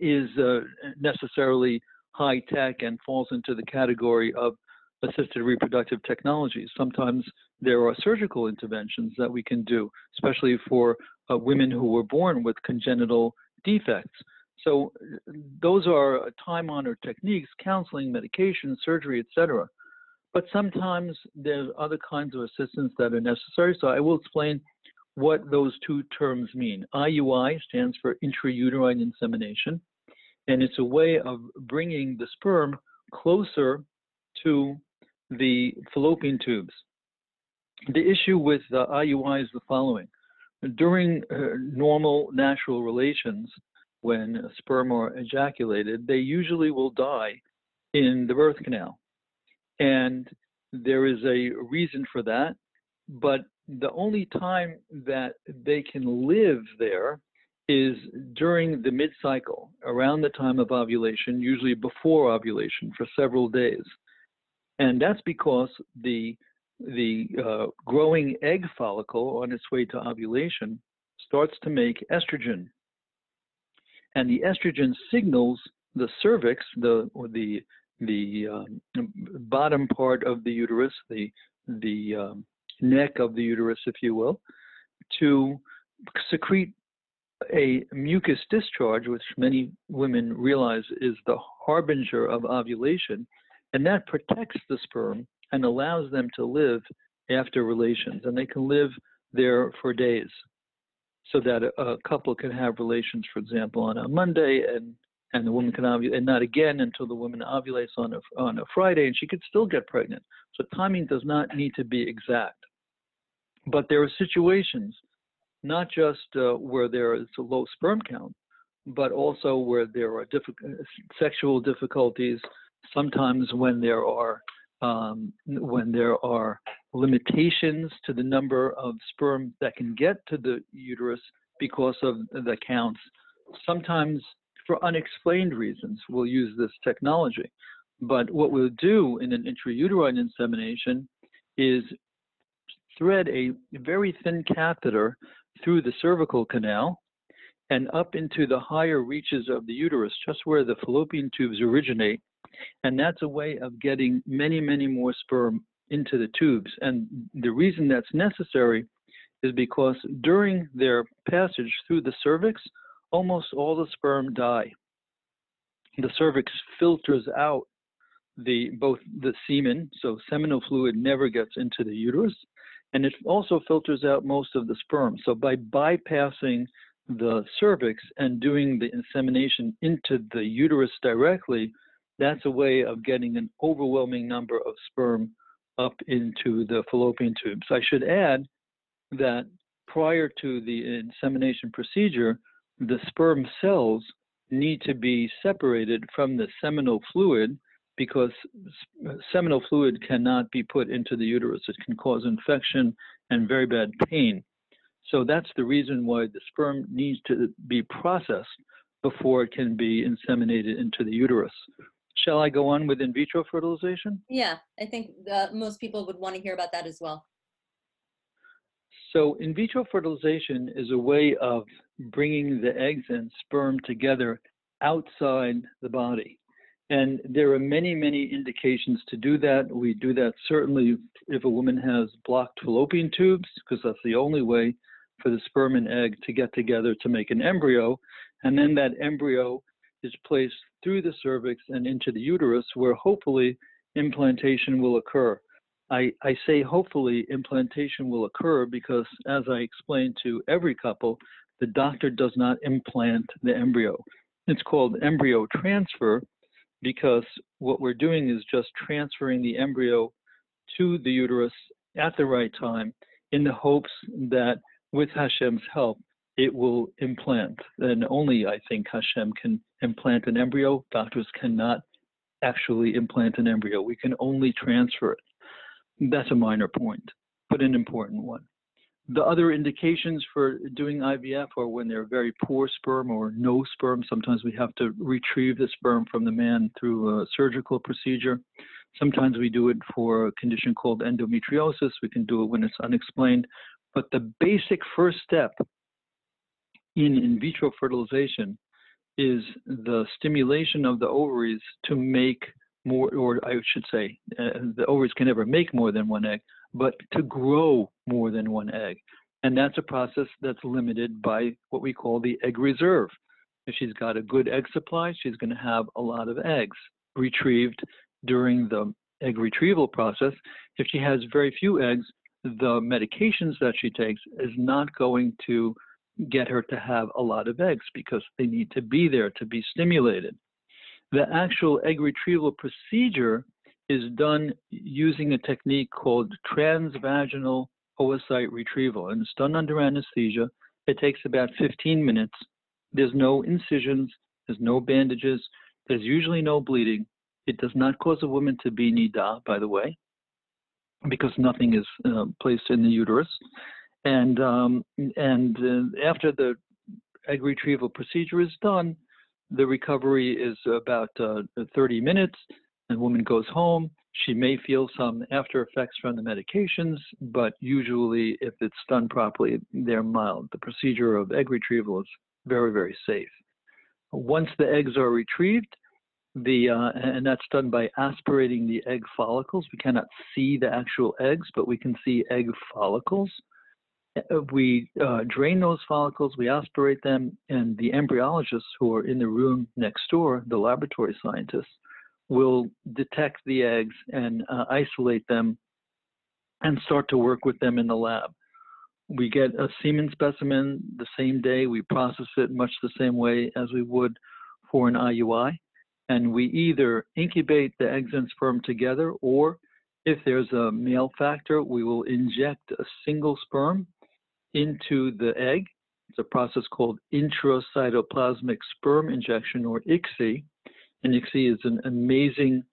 is uh, necessarily high tech and falls into the category of assisted reproductive technologies. Sometimes there are surgical interventions that we can do, especially for uh, women who were born with congenital defects. So those are time-honored techniques, counseling, medication, surgery, etc. But sometimes there's other kinds of assistance that are necessary. So I will explain what those two terms mean. IUI stands for intrauterine insemination, and it's a way of bringing the sperm closer to the fallopian tubes. The issue with the IUI is the following. During uh, normal natural relations, when sperm are ejaculated, they usually will die in the birth canal. And there is a reason for that, but the only time that they can live there is during the mid cycle, around the time of ovulation, usually before ovulation for several days. And that's because the, the uh, growing egg follicle on its way to ovulation starts to make estrogen. And the estrogen signals the cervix, the, the, the um, bottom part of the uterus, the, the um, neck of the uterus, if you will, to secrete a mucus discharge, which many women realize is the harbinger of ovulation, and that protects the sperm and allows them to live after relations. And they can live there for days so that a, a couple can have relations, for example, on a Monday and and the woman can ovulate, and not again until the woman ovulates on a, on a Friday, and she could still get pregnant. So timing does not need to be exact. But there are situations, not just uh, where there is a low sperm count, but also where there are sexual difficulties. Sometimes when there are um, when there are limitations to the number of sperm that can get to the uterus because of the counts. Sometimes for unexplained reasons, we'll use this technology. But what we'll do in an intrauterine insemination is thread a very thin catheter through the cervical canal and up into the higher reaches of the uterus, just where the fallopian tubes originate. And that's a way of getting many, many more sperm into the tubes. And the reason that's necessary is because during their passage through the cervix, almost all the sperm die. The cervix filters out the both the semen, so seminal fluid never gets into the uterus, and it also filters out most of the sperm. So by bypassing the cervix and doing the insemination into the uterus directly, that's a way of getting an overwhelming number of sperm up into the fallopian tubes. I should add that prior to the insemination procedure, the sperm cells need to be separated from the seminal fluid because seminal fluid cannot be put into the uterus. It can cause infection and very bad pain. So that's the reason why the sperm needs to be processed before it can be inseminated into the uterus. Shall I go on with in vitro fertilization? Yeah, I think uh, most people would want to hear about that as well. So, in vitro fertilization is a way of bringing the eggs and sperm together outside the body. And there are many, many indications to do that. We do that certainly if a woman has blocked fallopian tubes, because that's the only way for the sperm and egg to get together to make an embryo. And then that embryo is placed through the cervix and into the uterus, where hopefully implantation will occur. I, I say hopefully implantation will occur because, as I explained to every couple, the doctor does not implant the embryo. It's called embryo transfer because what we're doing is just transferring the embryo to the uterus at the right time in the hopes that with Hashem's help, it will implant. And only I think Hashem can implant an embryo. Doctors cannot actually implant an embryo. We can only transfer it. That's a minor point, but an important one. The other indications for doing IVF are when they're very poor sperm or no sperm. Sometimes we have to retrieve the sperm from the man through a surgical procedure. Sometimes we do it for a condition called endometriosis. We can do it when it's unexplained. But the basic first step in in vitro fertilization is the stimulation of the ovaries to make more, or I should say, uh, the ovaries can never make more than one egg, but to grow more than one egg. And that's a process that's limited by what we call the egg reserve. If she's got a good egg supply, she's going to have a lot of eggs retrieved during the egg retrieval process. If she has very few eggs, the medications that she takes is not going to get her to have a lot of eggs because they need to be there to be stimulated. The actual egg retrieval procedure is done using a technique called transvaginal oocyte retrieval, and it's done under anesthesia. It takes about 15 minutes. There's no incisions, there's no bandages, there's usually no bleeding. It does not cause a woman to be nida, by the way. because nothing is uh, placed in the uterus. And um, and uh, after the egg retrieval procedure is done, the recovery is about uh, 30 minutes. The woman goes home. She may feel some after effects from the medications, but usually, if it's done properly, they're mild. The procedure of egg retrieval is very, very safe. Once the eggs are retrieved, the uh, and that's done by aspirating the egg follicles. We cannot see the actual eggs, but we can see egg follicles. We uh, drain those follicles, we aspirate them, and the embryologists who are in the room next door, the laboratory scientists, will detect the eggs and uh, isolate them and start to work with them in the lab. We get a semen specimen the same day. We process it much the same way as we would for an IUI. And we either incubate the eggs and sperm together, or if there's a male factor, we will inject a single sperm into the egg. It's a process called intracytoplasmic sperm injection, or ICSI. And ICSI is an amazing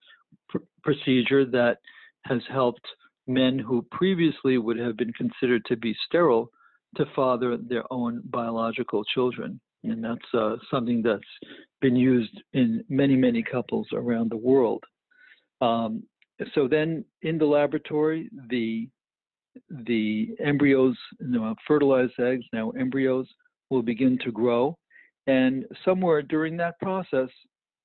pr- procedure that has helped men who previously would have been considered to be sterile to father their own biological children. And that's uh, something that's been used in many, many couples around the world. Um, so then in the laboratory, the the embryos, know, fertilized eggs, now embryos, will begin to grow. And somewhere during that process,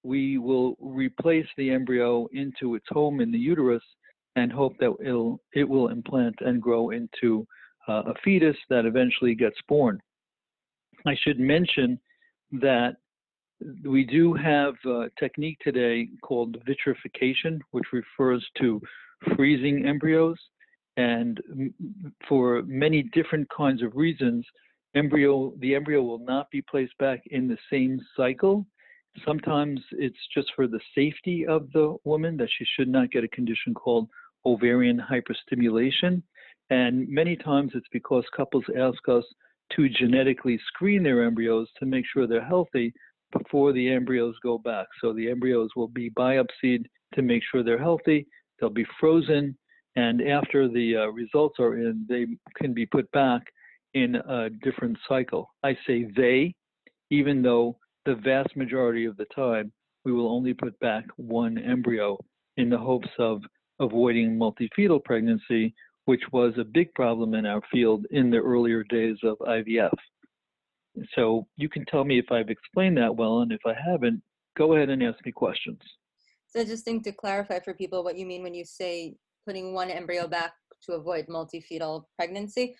we will replace the embryo into its home in the uterus and hope that it'll, it will implant and grow into uh, a fetus that eventually gets born. I should mention that we do have a technique today called vitrification, which refers to freezing embryos. And for many different kinds of reasons, embryo the embryo will not be placed back in the same cycle. Sometimes it's just for the safety of the woman that she should not get a condition called ovarian hyperstimulation. And many times it's because couples ask us to genetically screen their embryos to make sure they're healthy before the embryos go back. So the embryos will be biopsied to make sure they're healthy. They'll be frozen and after the uh, results are in, they can be put back in a different cycle. I say they, even though the vast majority of the time we will only put back one embryo in the hopes of avoiding multifetal pregnancy, which was a big problem in our field in the earlier days of IVF. So you can tell me if I've explained that well, and if I haven't, go ahead and ask me questions. So I just think to clarify for people what you mean when you say putting one embryo back to avoid multifetal pregnancy.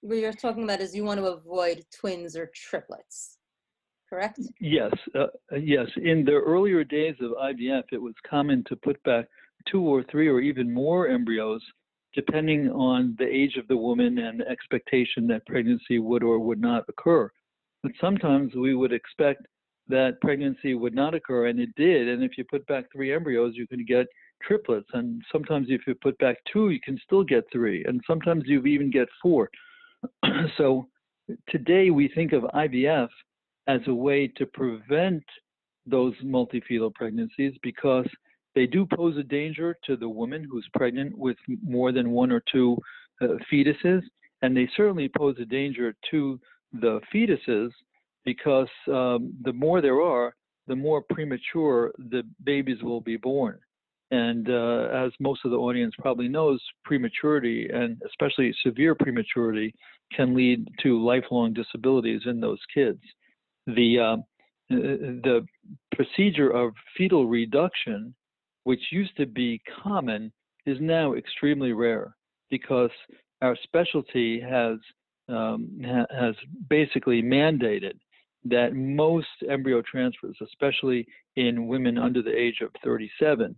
What you're talking about is you want to avoid twins or triplets, correct? Yes, uh, yes. In the earlier days of IVF, it was common to put back two or three or even more embryos, depending on the age of the woman and the expectation that pregnancy would or would not occur. But sometimes we would expect that pregnancy would not occur, and it did. And if you put back three embryos, you can get triplets. And sometimes if you put back two, you can still get three. And sometimes you even get four. so today we think of IVF as a way to prevent those multifetal pregnancies because they do pose a danger to the woman who's pregnant with more than one or two uh, fetuses. And they certainly pose a danger to the fetuses because um, the more there are, the more premature the babies will be born. And uh, as most of the audience probably knows, prematurity and especially severe prematurity can lead to lifelong disabilities in those kids. The uh, the procedure of fetal reduction, which used to be common, is now extremely rare because our specialty has um, ha- has basically mandated that most embryo transfers, especially in women under the age of 37,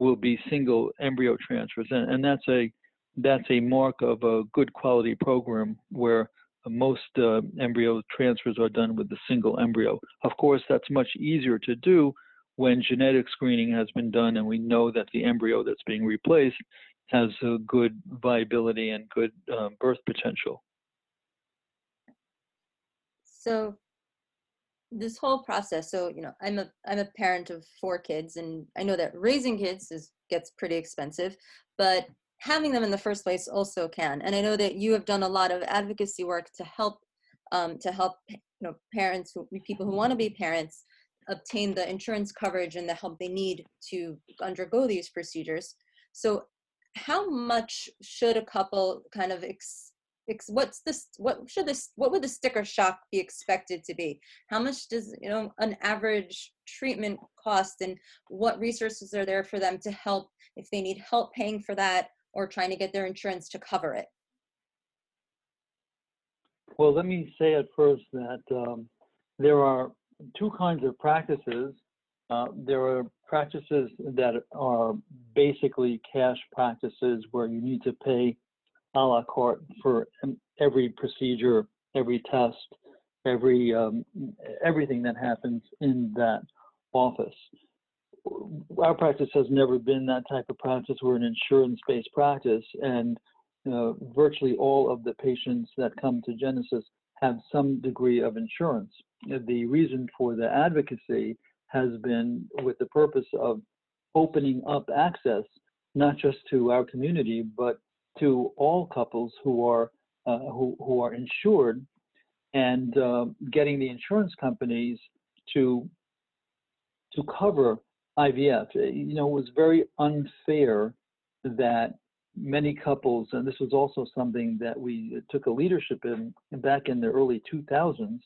will be single embryo transfers, and, and that's a that's a mark of a good quality program where most uh, embryo transfers are done with a single embryo. Of course, that's much easier to do when genetic screening has been done and we know that the embryo that's being replaced has a good viability and good um, birth potential. So this whole process so you know i'm a i'm a parent of four kids and i know that raising kids is gets pretty expensive but having them in the first place also can. And I know that you have done a lot of advocacy work to help um, to help you know parents, who, people who want to be parents, obtain the insurance coverage and the help they need to undergo these procedures. So, how much should a couple kind of ex, what's this? What should this? What would the sticker shock be expected to be? How much does you know an average treatment cost, and what resources are there for them to help if they need help paying for that or trying to get their insurance to cover it? Well, let me say at first that um, there are two kinds of practices. Uh, there are practices that are basically cash practices where you need to pay a la carte for every procedure, every test, every um, everything that happens in that office. Our practice has never been that type of practice. We're an insurance-based practice, and virtually all of the patients that come to Genesis have some degree of insurance. The reason for the advocacy has been with the purpose of opening up access, not just to our community, but to all couples who are uh, who, who are insured and uh, getting the insurance companies to to cover IVF. You know, it was very unfair that many couples, and this was also something that we took a leadership in back in the early 2000s.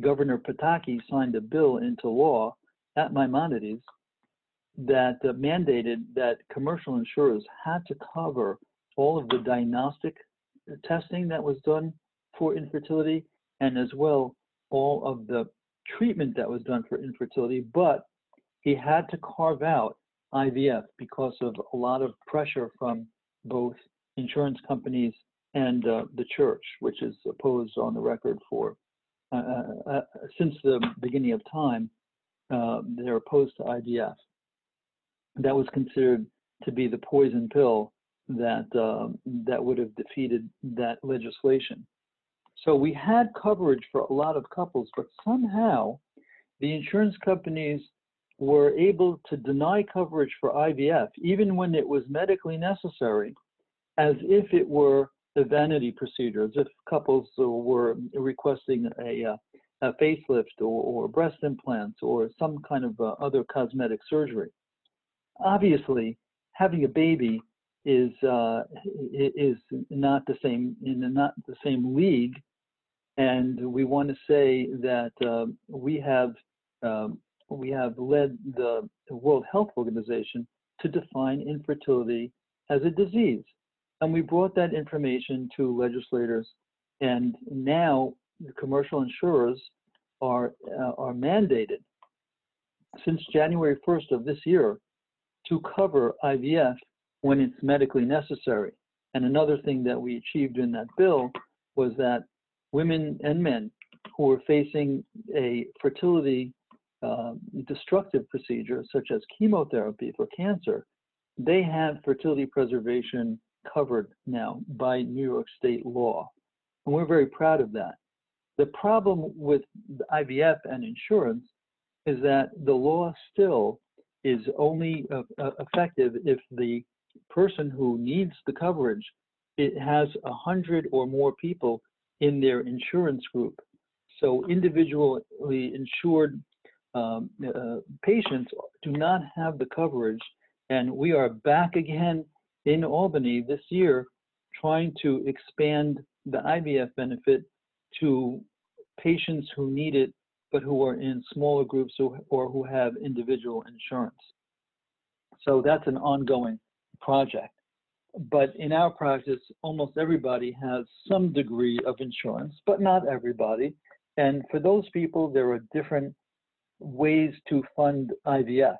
Governor Pataki signed a bill into law at Maimonides that uh, mandated that commercial insurers had to cover all of the diagnostic testing that was done for infertility and as well all of the treatment that was done for infertility, but he had to carve out IVF because of a lot of pressure from both insurance companies and uh, the church, which is opposed on the record for uh, uh, uh since the beginning of time. Uh, they're opposed to IVF. That was considered to be the poison pill that um, that would have defeated that legislation. So we had coverage for a lot of couples, but somehow the insurance companies were able to deny coverage for IVF, even when it was medically necessary, as if it were a vanity procedure, as if couples were requesting a, uh, a facelift or, or, breast implants or some kind of uh, other cosmetic surgery. Obviously, having a baby is uh, is not the same in not the same league, and we want to say that uh, we have um, we have led the World Health Organization to define infertility as a disease. And we brought that information to legislators, and now the commercial insurers are, uh, are mandated since January 1st of this year to cover IVF when it's medically necessary. And another thing that we achieved in that bill was that women and men who are facing a fertility uh, destructive procedure, such as chemotherapy for cancer, they have fertility preservation covered now by New York state law. And we're very proud of that. The problem with IVF and insurance is that the law still is only uh, uh, effective if the person who needs the coverage it has a hundred or more people in their insurance group. So individually insured um, uh, patients do not have the coverage. And we are back again in Albany this year trying to expand the IVF benefit to patients who need it, but who are in smaller groups or, or who have individual insurance. So that's an ongoing project. But in our practice, almost everybody has some degree of insurance, but not everybody. And for those people, there are different ways to fund IVF.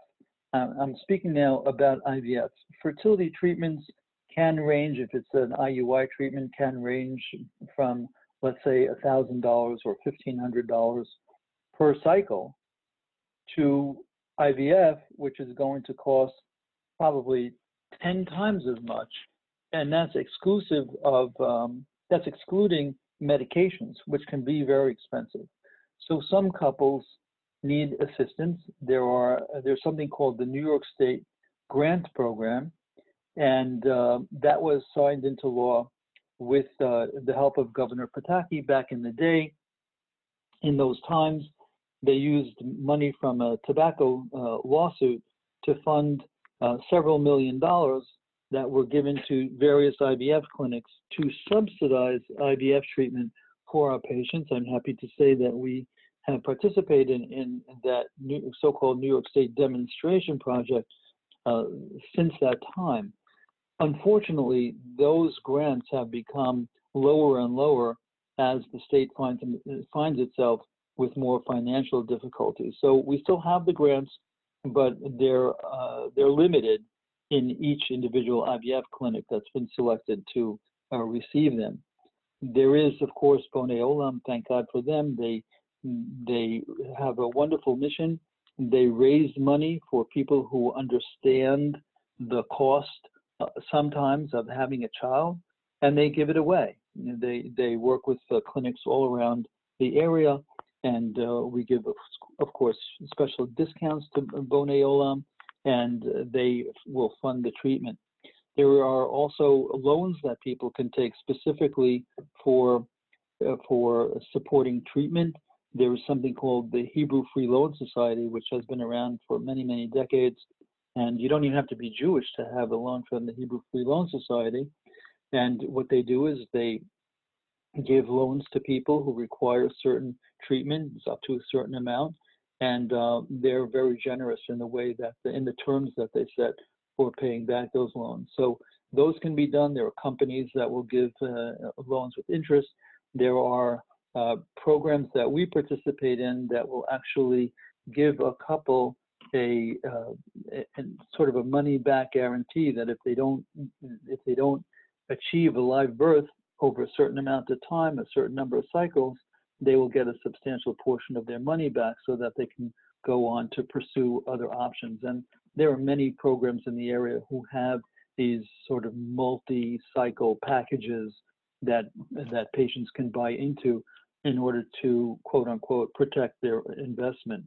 Uh, I'm speaking now about IVF. Fertility treatments can range, if it's an IUI treatment, can range from, let's say, $1,000 or $1,500 per cycle to IVF, which is going to cost probably 10 times as much. And that's exclusive of, um, that's excluding medications, which can be very expensive. So some couples need assistance, there are there's something called the New York State Grant Program, And uh, that was signed into law with uh, the help of Governor Pataki back in the day. In those times, they used money from a tobacco uh, lawsuit to fund uh, several million dollars that were given to various IVF clinics to subsidize IVF treatment for our patients. I'm happy to say that we have participated in, in that so-called New York State demonstration project uh, since that time. Unfortunately, those grants have become lower and lower as the state finds, finds itself with more financial difficulties. So we still have the grants, but they're uh, they're limited in each individual IVF clinic that's been selected to uh, receive them. There is, of course, Bonei Olam. Thank God for them. They they have a wonderful mission. They raise money for people who understand the cost uh, sometimes of having a child, and they give it away. They they work with clinics all around the area, and uh, we give, of course, special discounts to Bonei Olam, and they will fund the treatment. There are also loans that people can take specifically for uh, for supporting treatment. There is something called the Hebrew Free Loan Society, which has been around for many, many decades. And you don't even have to be Jewish to have a loan from the Hebrew Free Loan Society. And what they do is they give loans to people who require certain treatment, it's up to a certain amount, and uh, they're very generous in the way that the, in the terms that they set for paying back those loans. So those can be done. There are companies that will give uh, loans with interest. There are uh, programs that we participate in that will actually give a couple a, uh, a, a, sort of a money back guarantee that if they don't if they don't achieve a live birth over a certain amount of time, a certain number of cycles, they will get a substantial portion of their money back so that they can go on to pursue other options. And there are many programs in the area who have these sort of multi-cycle packages that that patients can buy into in order to quote unquote protect their investment.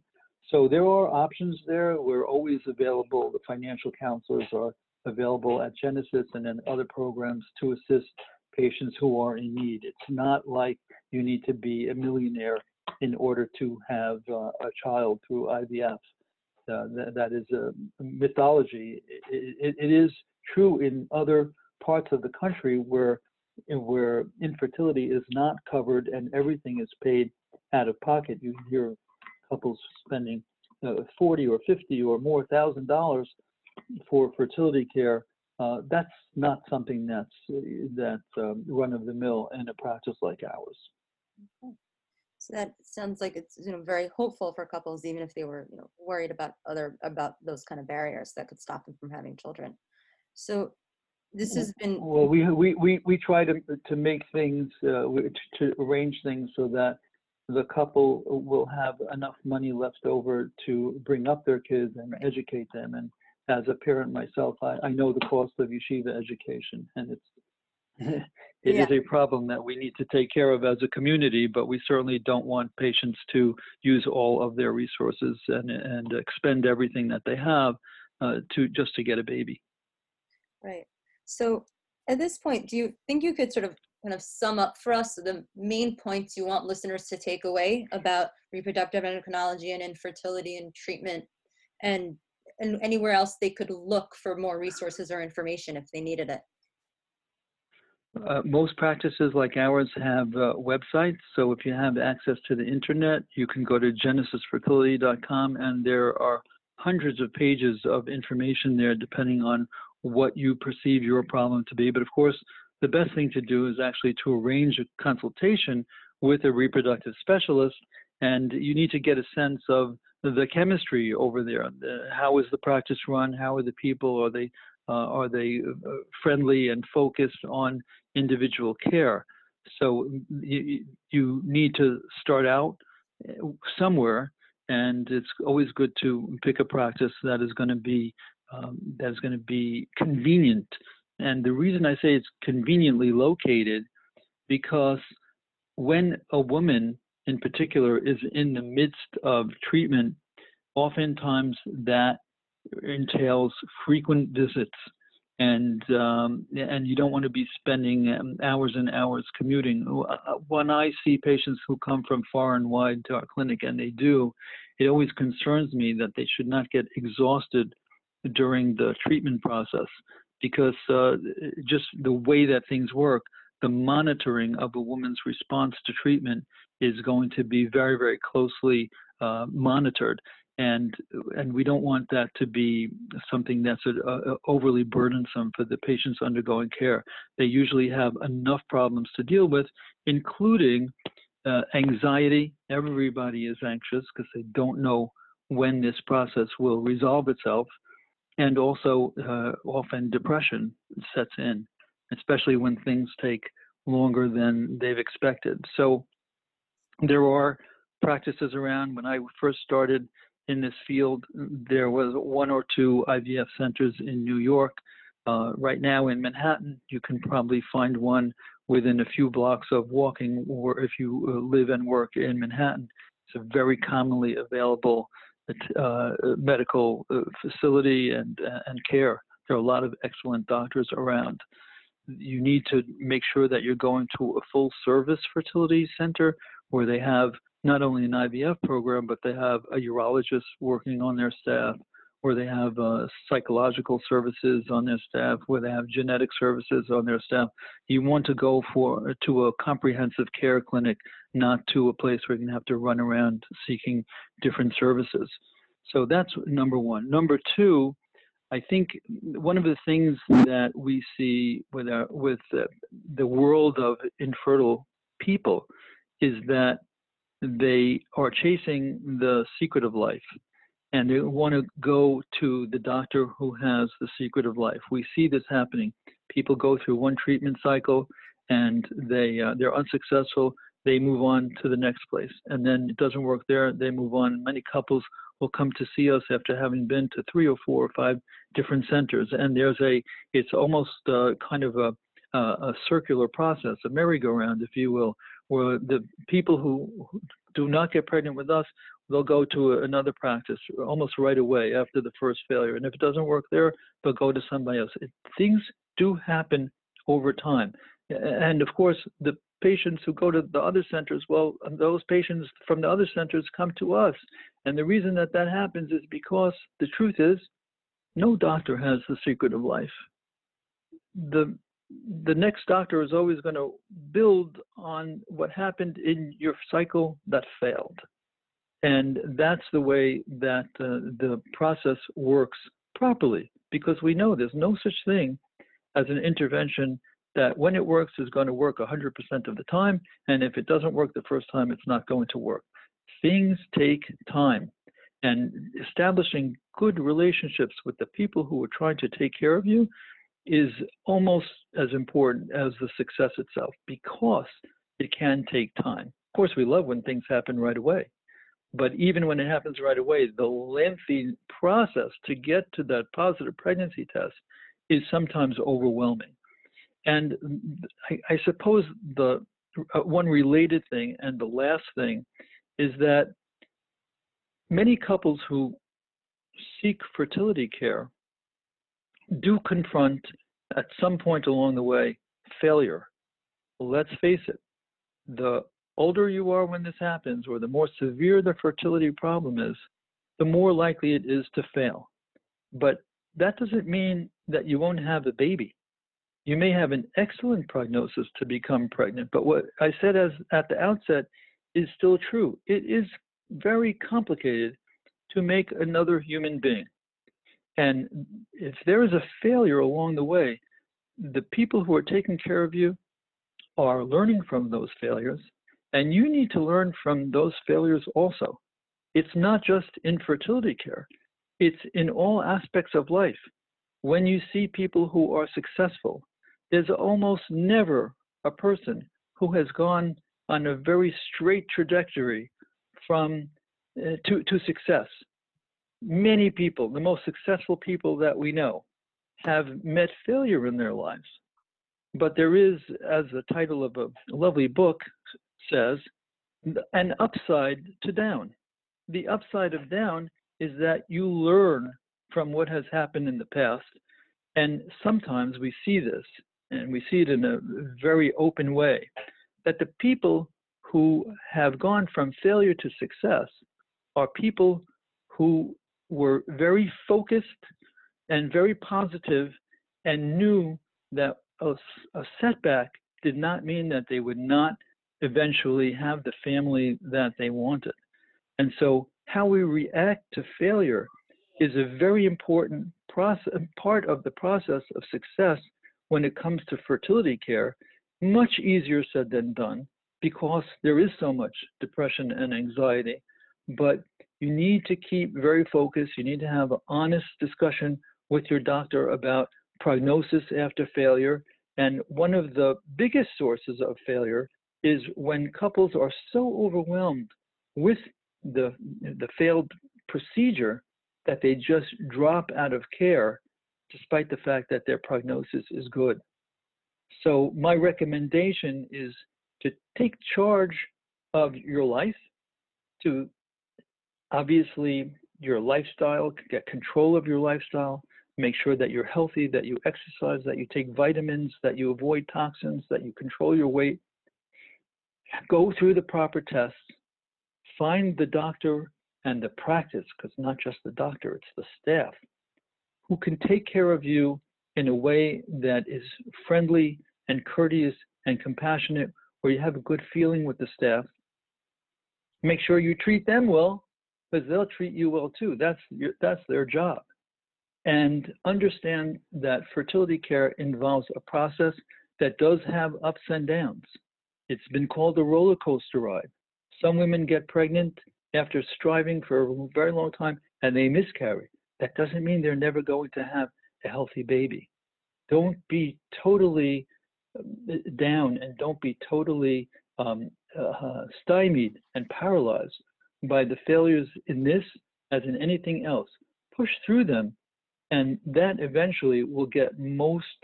So there are options there. We're always available. The financial counselors are available at Genesis and in other programs to assist patients who are in need. It's not like you need to be a millionaire in order to have uh, a child through IVF. Uh, that, that is a mythology. It, it, it is true in other parts of the country where where infertility is not covered and everything is paid out of pocket. You hear couples spending uh, 40 or 50 or more thousand dollars for fertility care uh, that's not something that's that um, run of the mill in a practice like ours. Okay. So that sounds like it's you know very hopeful for couples, even if they were you know worried about other about those kind of barriers that could stop them from having children. So this has been well. We we we, we try to to make things uh, to arrange things so that the couple will have enough money left over to bring up their kids and educate them and as a parent myself, I, I know the cost of yeshiva education, and it's it yeah. is a problem that we need to take care of as a community. But we certainly don't want patients to use all of their resources and and expend everything that they have uh, to just to get a baby. Right. So at this point, do you think you could sort of kind of sum up for us the main points you want listeners to take away about reproductive endocrinology and infertility and treatment and and anywhere else they could look for more resources or information if they needed it? Uh, most practices like ours have uh, websites. So if you have access to the internet, you can go to genesisfertility.com and there are hundreds of pages of information there depending on what you perceive your problem to be. But of course, the best thing to do is actually to arrange a consultation with a reproductive specialist and you need to get a sense of the chemistry over there. How is the practice run? How are the people? Are they uh, are they uh, friendly and focused on individual care? So you, you need to start out uh, somewhere, and it's always good to pick a practice that is going to be um, that is going to be convenient. And the reason I say it's conveniently located because when a woman in particular is in the midst of treatment, oftentimes that entails frequent visits and um, and you don't want to be spending um, hours and hours commuting. Uh, when I see patients who come from far and wide to our clinic, and they do, it always concerns me that they should not get exhausted during the treatment process because uh, just the way that things work, the monitoring of a woman's response to treatment is going to be very, very closely uh, monitored and and we don't want that to be something that's a, a overly burdensome for the patients undergoing care. They usually have enough problems to deal with, including uh, anxiety. Everybody is anxious because they don't know when this process will resolve itself, and also uh, often depression sets in, especially when things take longer than they've expected. So there are practices around. When I first started in this field. There was one or two IVF centers in New York. Uh, right now in Manhattan, you can probably find one within a few blocks of walking, or if you uh, live and work in Manhattan, it's a very commonly available uh, medical uh, facility and uh, and care. There are a lot of excellent doctors around. You need to make sure that you're going to a full service fertility center where they have not only an IVF program, but they have a urologist working on their staff, where they have uh, psychological services on their staff, where they have genetic services on their staff. You want to go for to a comprehensive care clinic, not to a place where you have to run around seeking different services. So that's number one. Number two, I think one of the things that we see with our, with the, the world of infertile people is that they are chasing the secret of life and they want to go to the doctor who has the secret of life. We see this happening. People go through one treatment cycle and they uh, they're unsuccessful. They move on to the next place, and then it doesn't work there. They move on. Many couples will come to see us after having been to three or four or five different centers, and there's a it's almost uh, kind of a a circular process, a merry-go-round, if you will, where the people who do not get pregnant with us, they'll go to another practice almost right away after the first failure. And if it doesn't work there, they'll go to somebody else. It, things do happen over time. And of course, the patients who go to the other centers, well, those patients from the other centers come to us. And the reason that that happens is because the truth is, no doctor has the secret of life. The the next doctor is always going to build on what happened in your cycle that failed. And that's the way that uh, the process works properly because we know there's no such thing as an intervention that when it works is going to work 100% of the time. And if it doesn't work the first time, it's not going to work. Things take time. And establishing good relationships with the people who are trying to take care of you is almost as important as the success itself because it can take time. Of course, we love when things happen right away. But even when it happens right away, the lengthy process to get to that positive pregnancy test is sometimes overwhelming. And I, I suppose the uh, one related thing and the last thing is that many couples who seek fertility care do confront at some point along the way failure. Let's face it, the older you are when this happens, or the more severe the fertility problem is, the more likely it is to fail. But that doesn't mean that you won't have a baby. You may have an excellent prognosis to become pregnant, but what I said as at the outset is still true. It is very complicated to make another human being. And if there is a failure along the way, the people who are taking care of you are learning from those failures, and you need to learn from those failures also. It's not just infertility care, it's in all aspects of life. When you see people who are successful, there's almost never a person who has gone on a very straight trajectory from uh, to, to success many people, the most successful people that we know, have met failure in their lives. But there is, as the title of a lovely book says, an upside to down. The upside of down is that you learn from what has happened in the past And sometimes we see this, and we see it in a very open way, that the people who have gone from failure to success are people who were very focused and very positive and knew that a, a, setback did not mean that they would not eventually have the family that they wanted. And so, how we react to failure is a very important process, part of the process of success when it comes to fertility care. Much easier said than done because there is so much depression and anxiety. But you need to keep very focused. You need to have an honest discussion with your doctor about prognosis after failure. And one of the biggest sources of failure is when couples are so overwhelmed with the, the failed procedure that they just drop out of care despite the fact that their prognosis is good. So, my recommendation is to take charge of your life, to obviously your lifestyle, get control of your lifestyle, make sure that you're healthy, that you exercise, that you take vitamins, that you avoid toxins, that you control your weight. Go through the proper tests, find the doctor and the practice, because not just the doctor, it's the staff, who can take care of you in a way that is friendly and courteous and compassionate, where you have a good feeling with the staff. Make sure you treat them well, because they'll treat you well too. That's your, that's their job. And understand that fertility care involves a process that does have ups and downs. It's been called a roller coaster ride. Some women get pregnant after striving for a very long time and they miscarry. That doesn't mean they're never going to have a healthy baby. Don't be totally uh, down and don't be totally um, uh, stymied and paralyzed by the failures in this as in anything else. Push through them, and that eventually will get most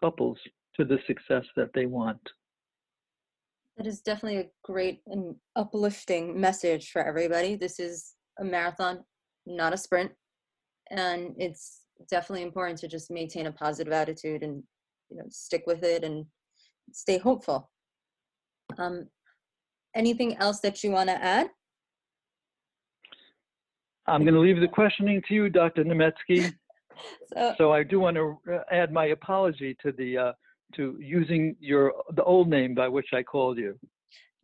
couples to the success that they want. That is definitely a great and uplifting message for everybody. This is a marathon, not a sprint. And it's definitely important to just maintain a positive attitude and you know stick with it and stay hopeful. Um, anything else that you want to add? I'm going to leave the questioning to you, Dr. Nemetsky. so, so, I do want to uh, add my apology to the uh, to using your the old name by which I called you.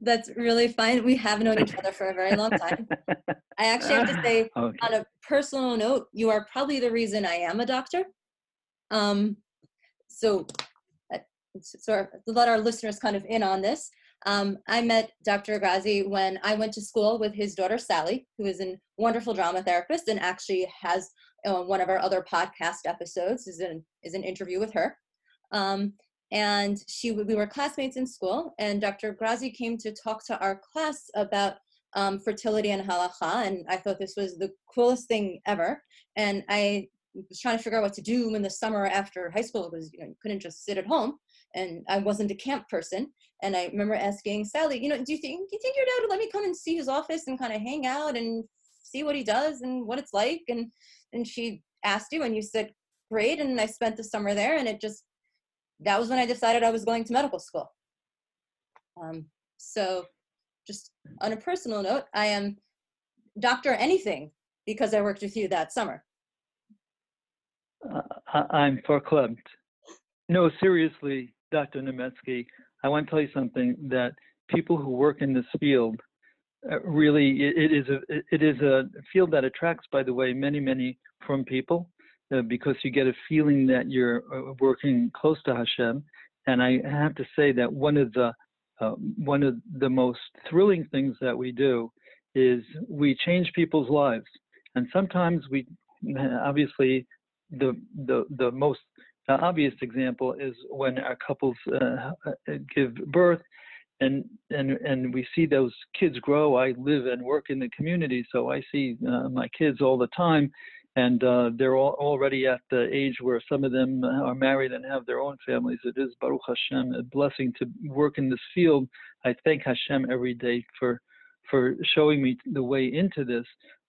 That's really fine. We have known each other for a very long time. I actually have to say, okay. on a personal note, you are probably the reason I am a doctor. Um, so, uh, so let our listeners kind of in on this. Um, I met Dr. Agrazi when I went to school with his daughter Sally, who is a wonderful drama therapist and actually has uh, one of our other podcast episodes is an is an interview with her. Um, and she we were classmates in school, and Dr. Grazi came to talk to our class about um, fertility and halacha, and I thought this was the coolest thing ever. And I was trying to figure out what to do in the summer after high school because you know you couldn't just sit at home and I wasn't a camp person. And I remember asking Sally, you know, do you think do you think your dad would let me come and see his office and kind of hang out and see what he does and what it's like? And and she asked you, and you said great. And I spent the summer there, and it just that was when I decided I was going to medical school. Um, so, just on a personal note, I am doctor anything because I worked with you that summer. Uh, I'm verklempt. No, seriously, Dr. Nemetsky, I want to tell you something that people who work in this field uh, really it, it is a it is a field that attracts, by the way, many many from people uh, because you get a feeling that you're uh, working close to Hashem. And I have to say that one of the uh, one of the most thrilling things that we do is we change people's lives. And sometimes we obviously the the the most obvious example is when our couples uh, give birth and and and we see those kids grow i live and work in the community so i see uh, my kids all the time and uh, they're all already at the age where some of them are married and have their own families. It is baruch hashem a blessing to work in this field. I thank hashem every day for for showing me the way into this.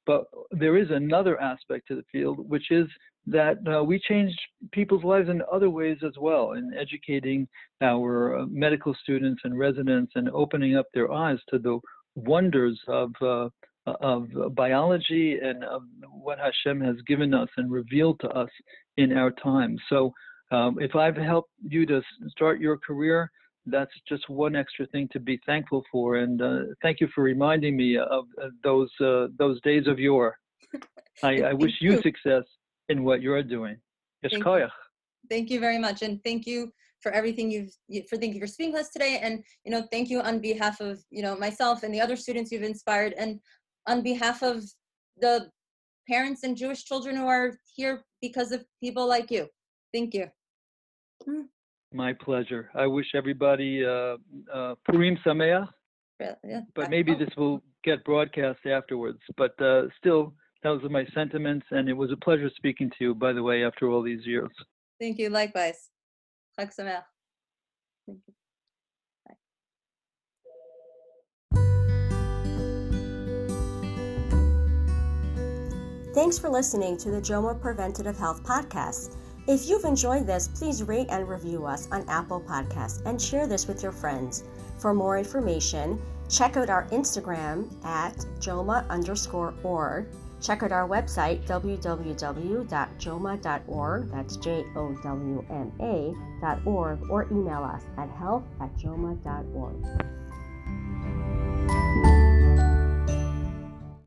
But there is another aspect to the field which is that uh, we change people's lives in other ways as well, in educating our uh, medical students and residents and opening up their eyes to the wonders of uh, of biology and of what Hashem has given us and revealed to us in our time. So, um, if I've helped you to start your career, that's just one extra thing to be thankful for. And uh, thank you for reminding me of, of those uh, those days of yore. I, I wish you, you success in what you're doing. Thank you. thank you very much, and thank you for everything you've for thank you for speaking with us today. And you know, thank you on behalf of you know myself and the other students you've inspired, and on behalf of the parents and Jewish children who are here because of people like you. Thank you. My pleasure. I wish everybody uh, uh, Purim Sameach. Yeah, but maybe this will get broadcast afterwards. But uh, still, those are my sentiments, and it was a pleasure speaking to you, by the way, after all these years. Thank you. Likewise. Chag Sameach. Thank you. Thanks for listening to the JOWMA Preventative Health Podcast. If you've enjoyed this, please rate and review us on Apple Podcasts and share this with your friends. For more information, check out our Instagram at JOWMA underscore org. Check out our website, www.jowma.org, that's J-O-W-M-A dot org, or email us at health at jowma.org.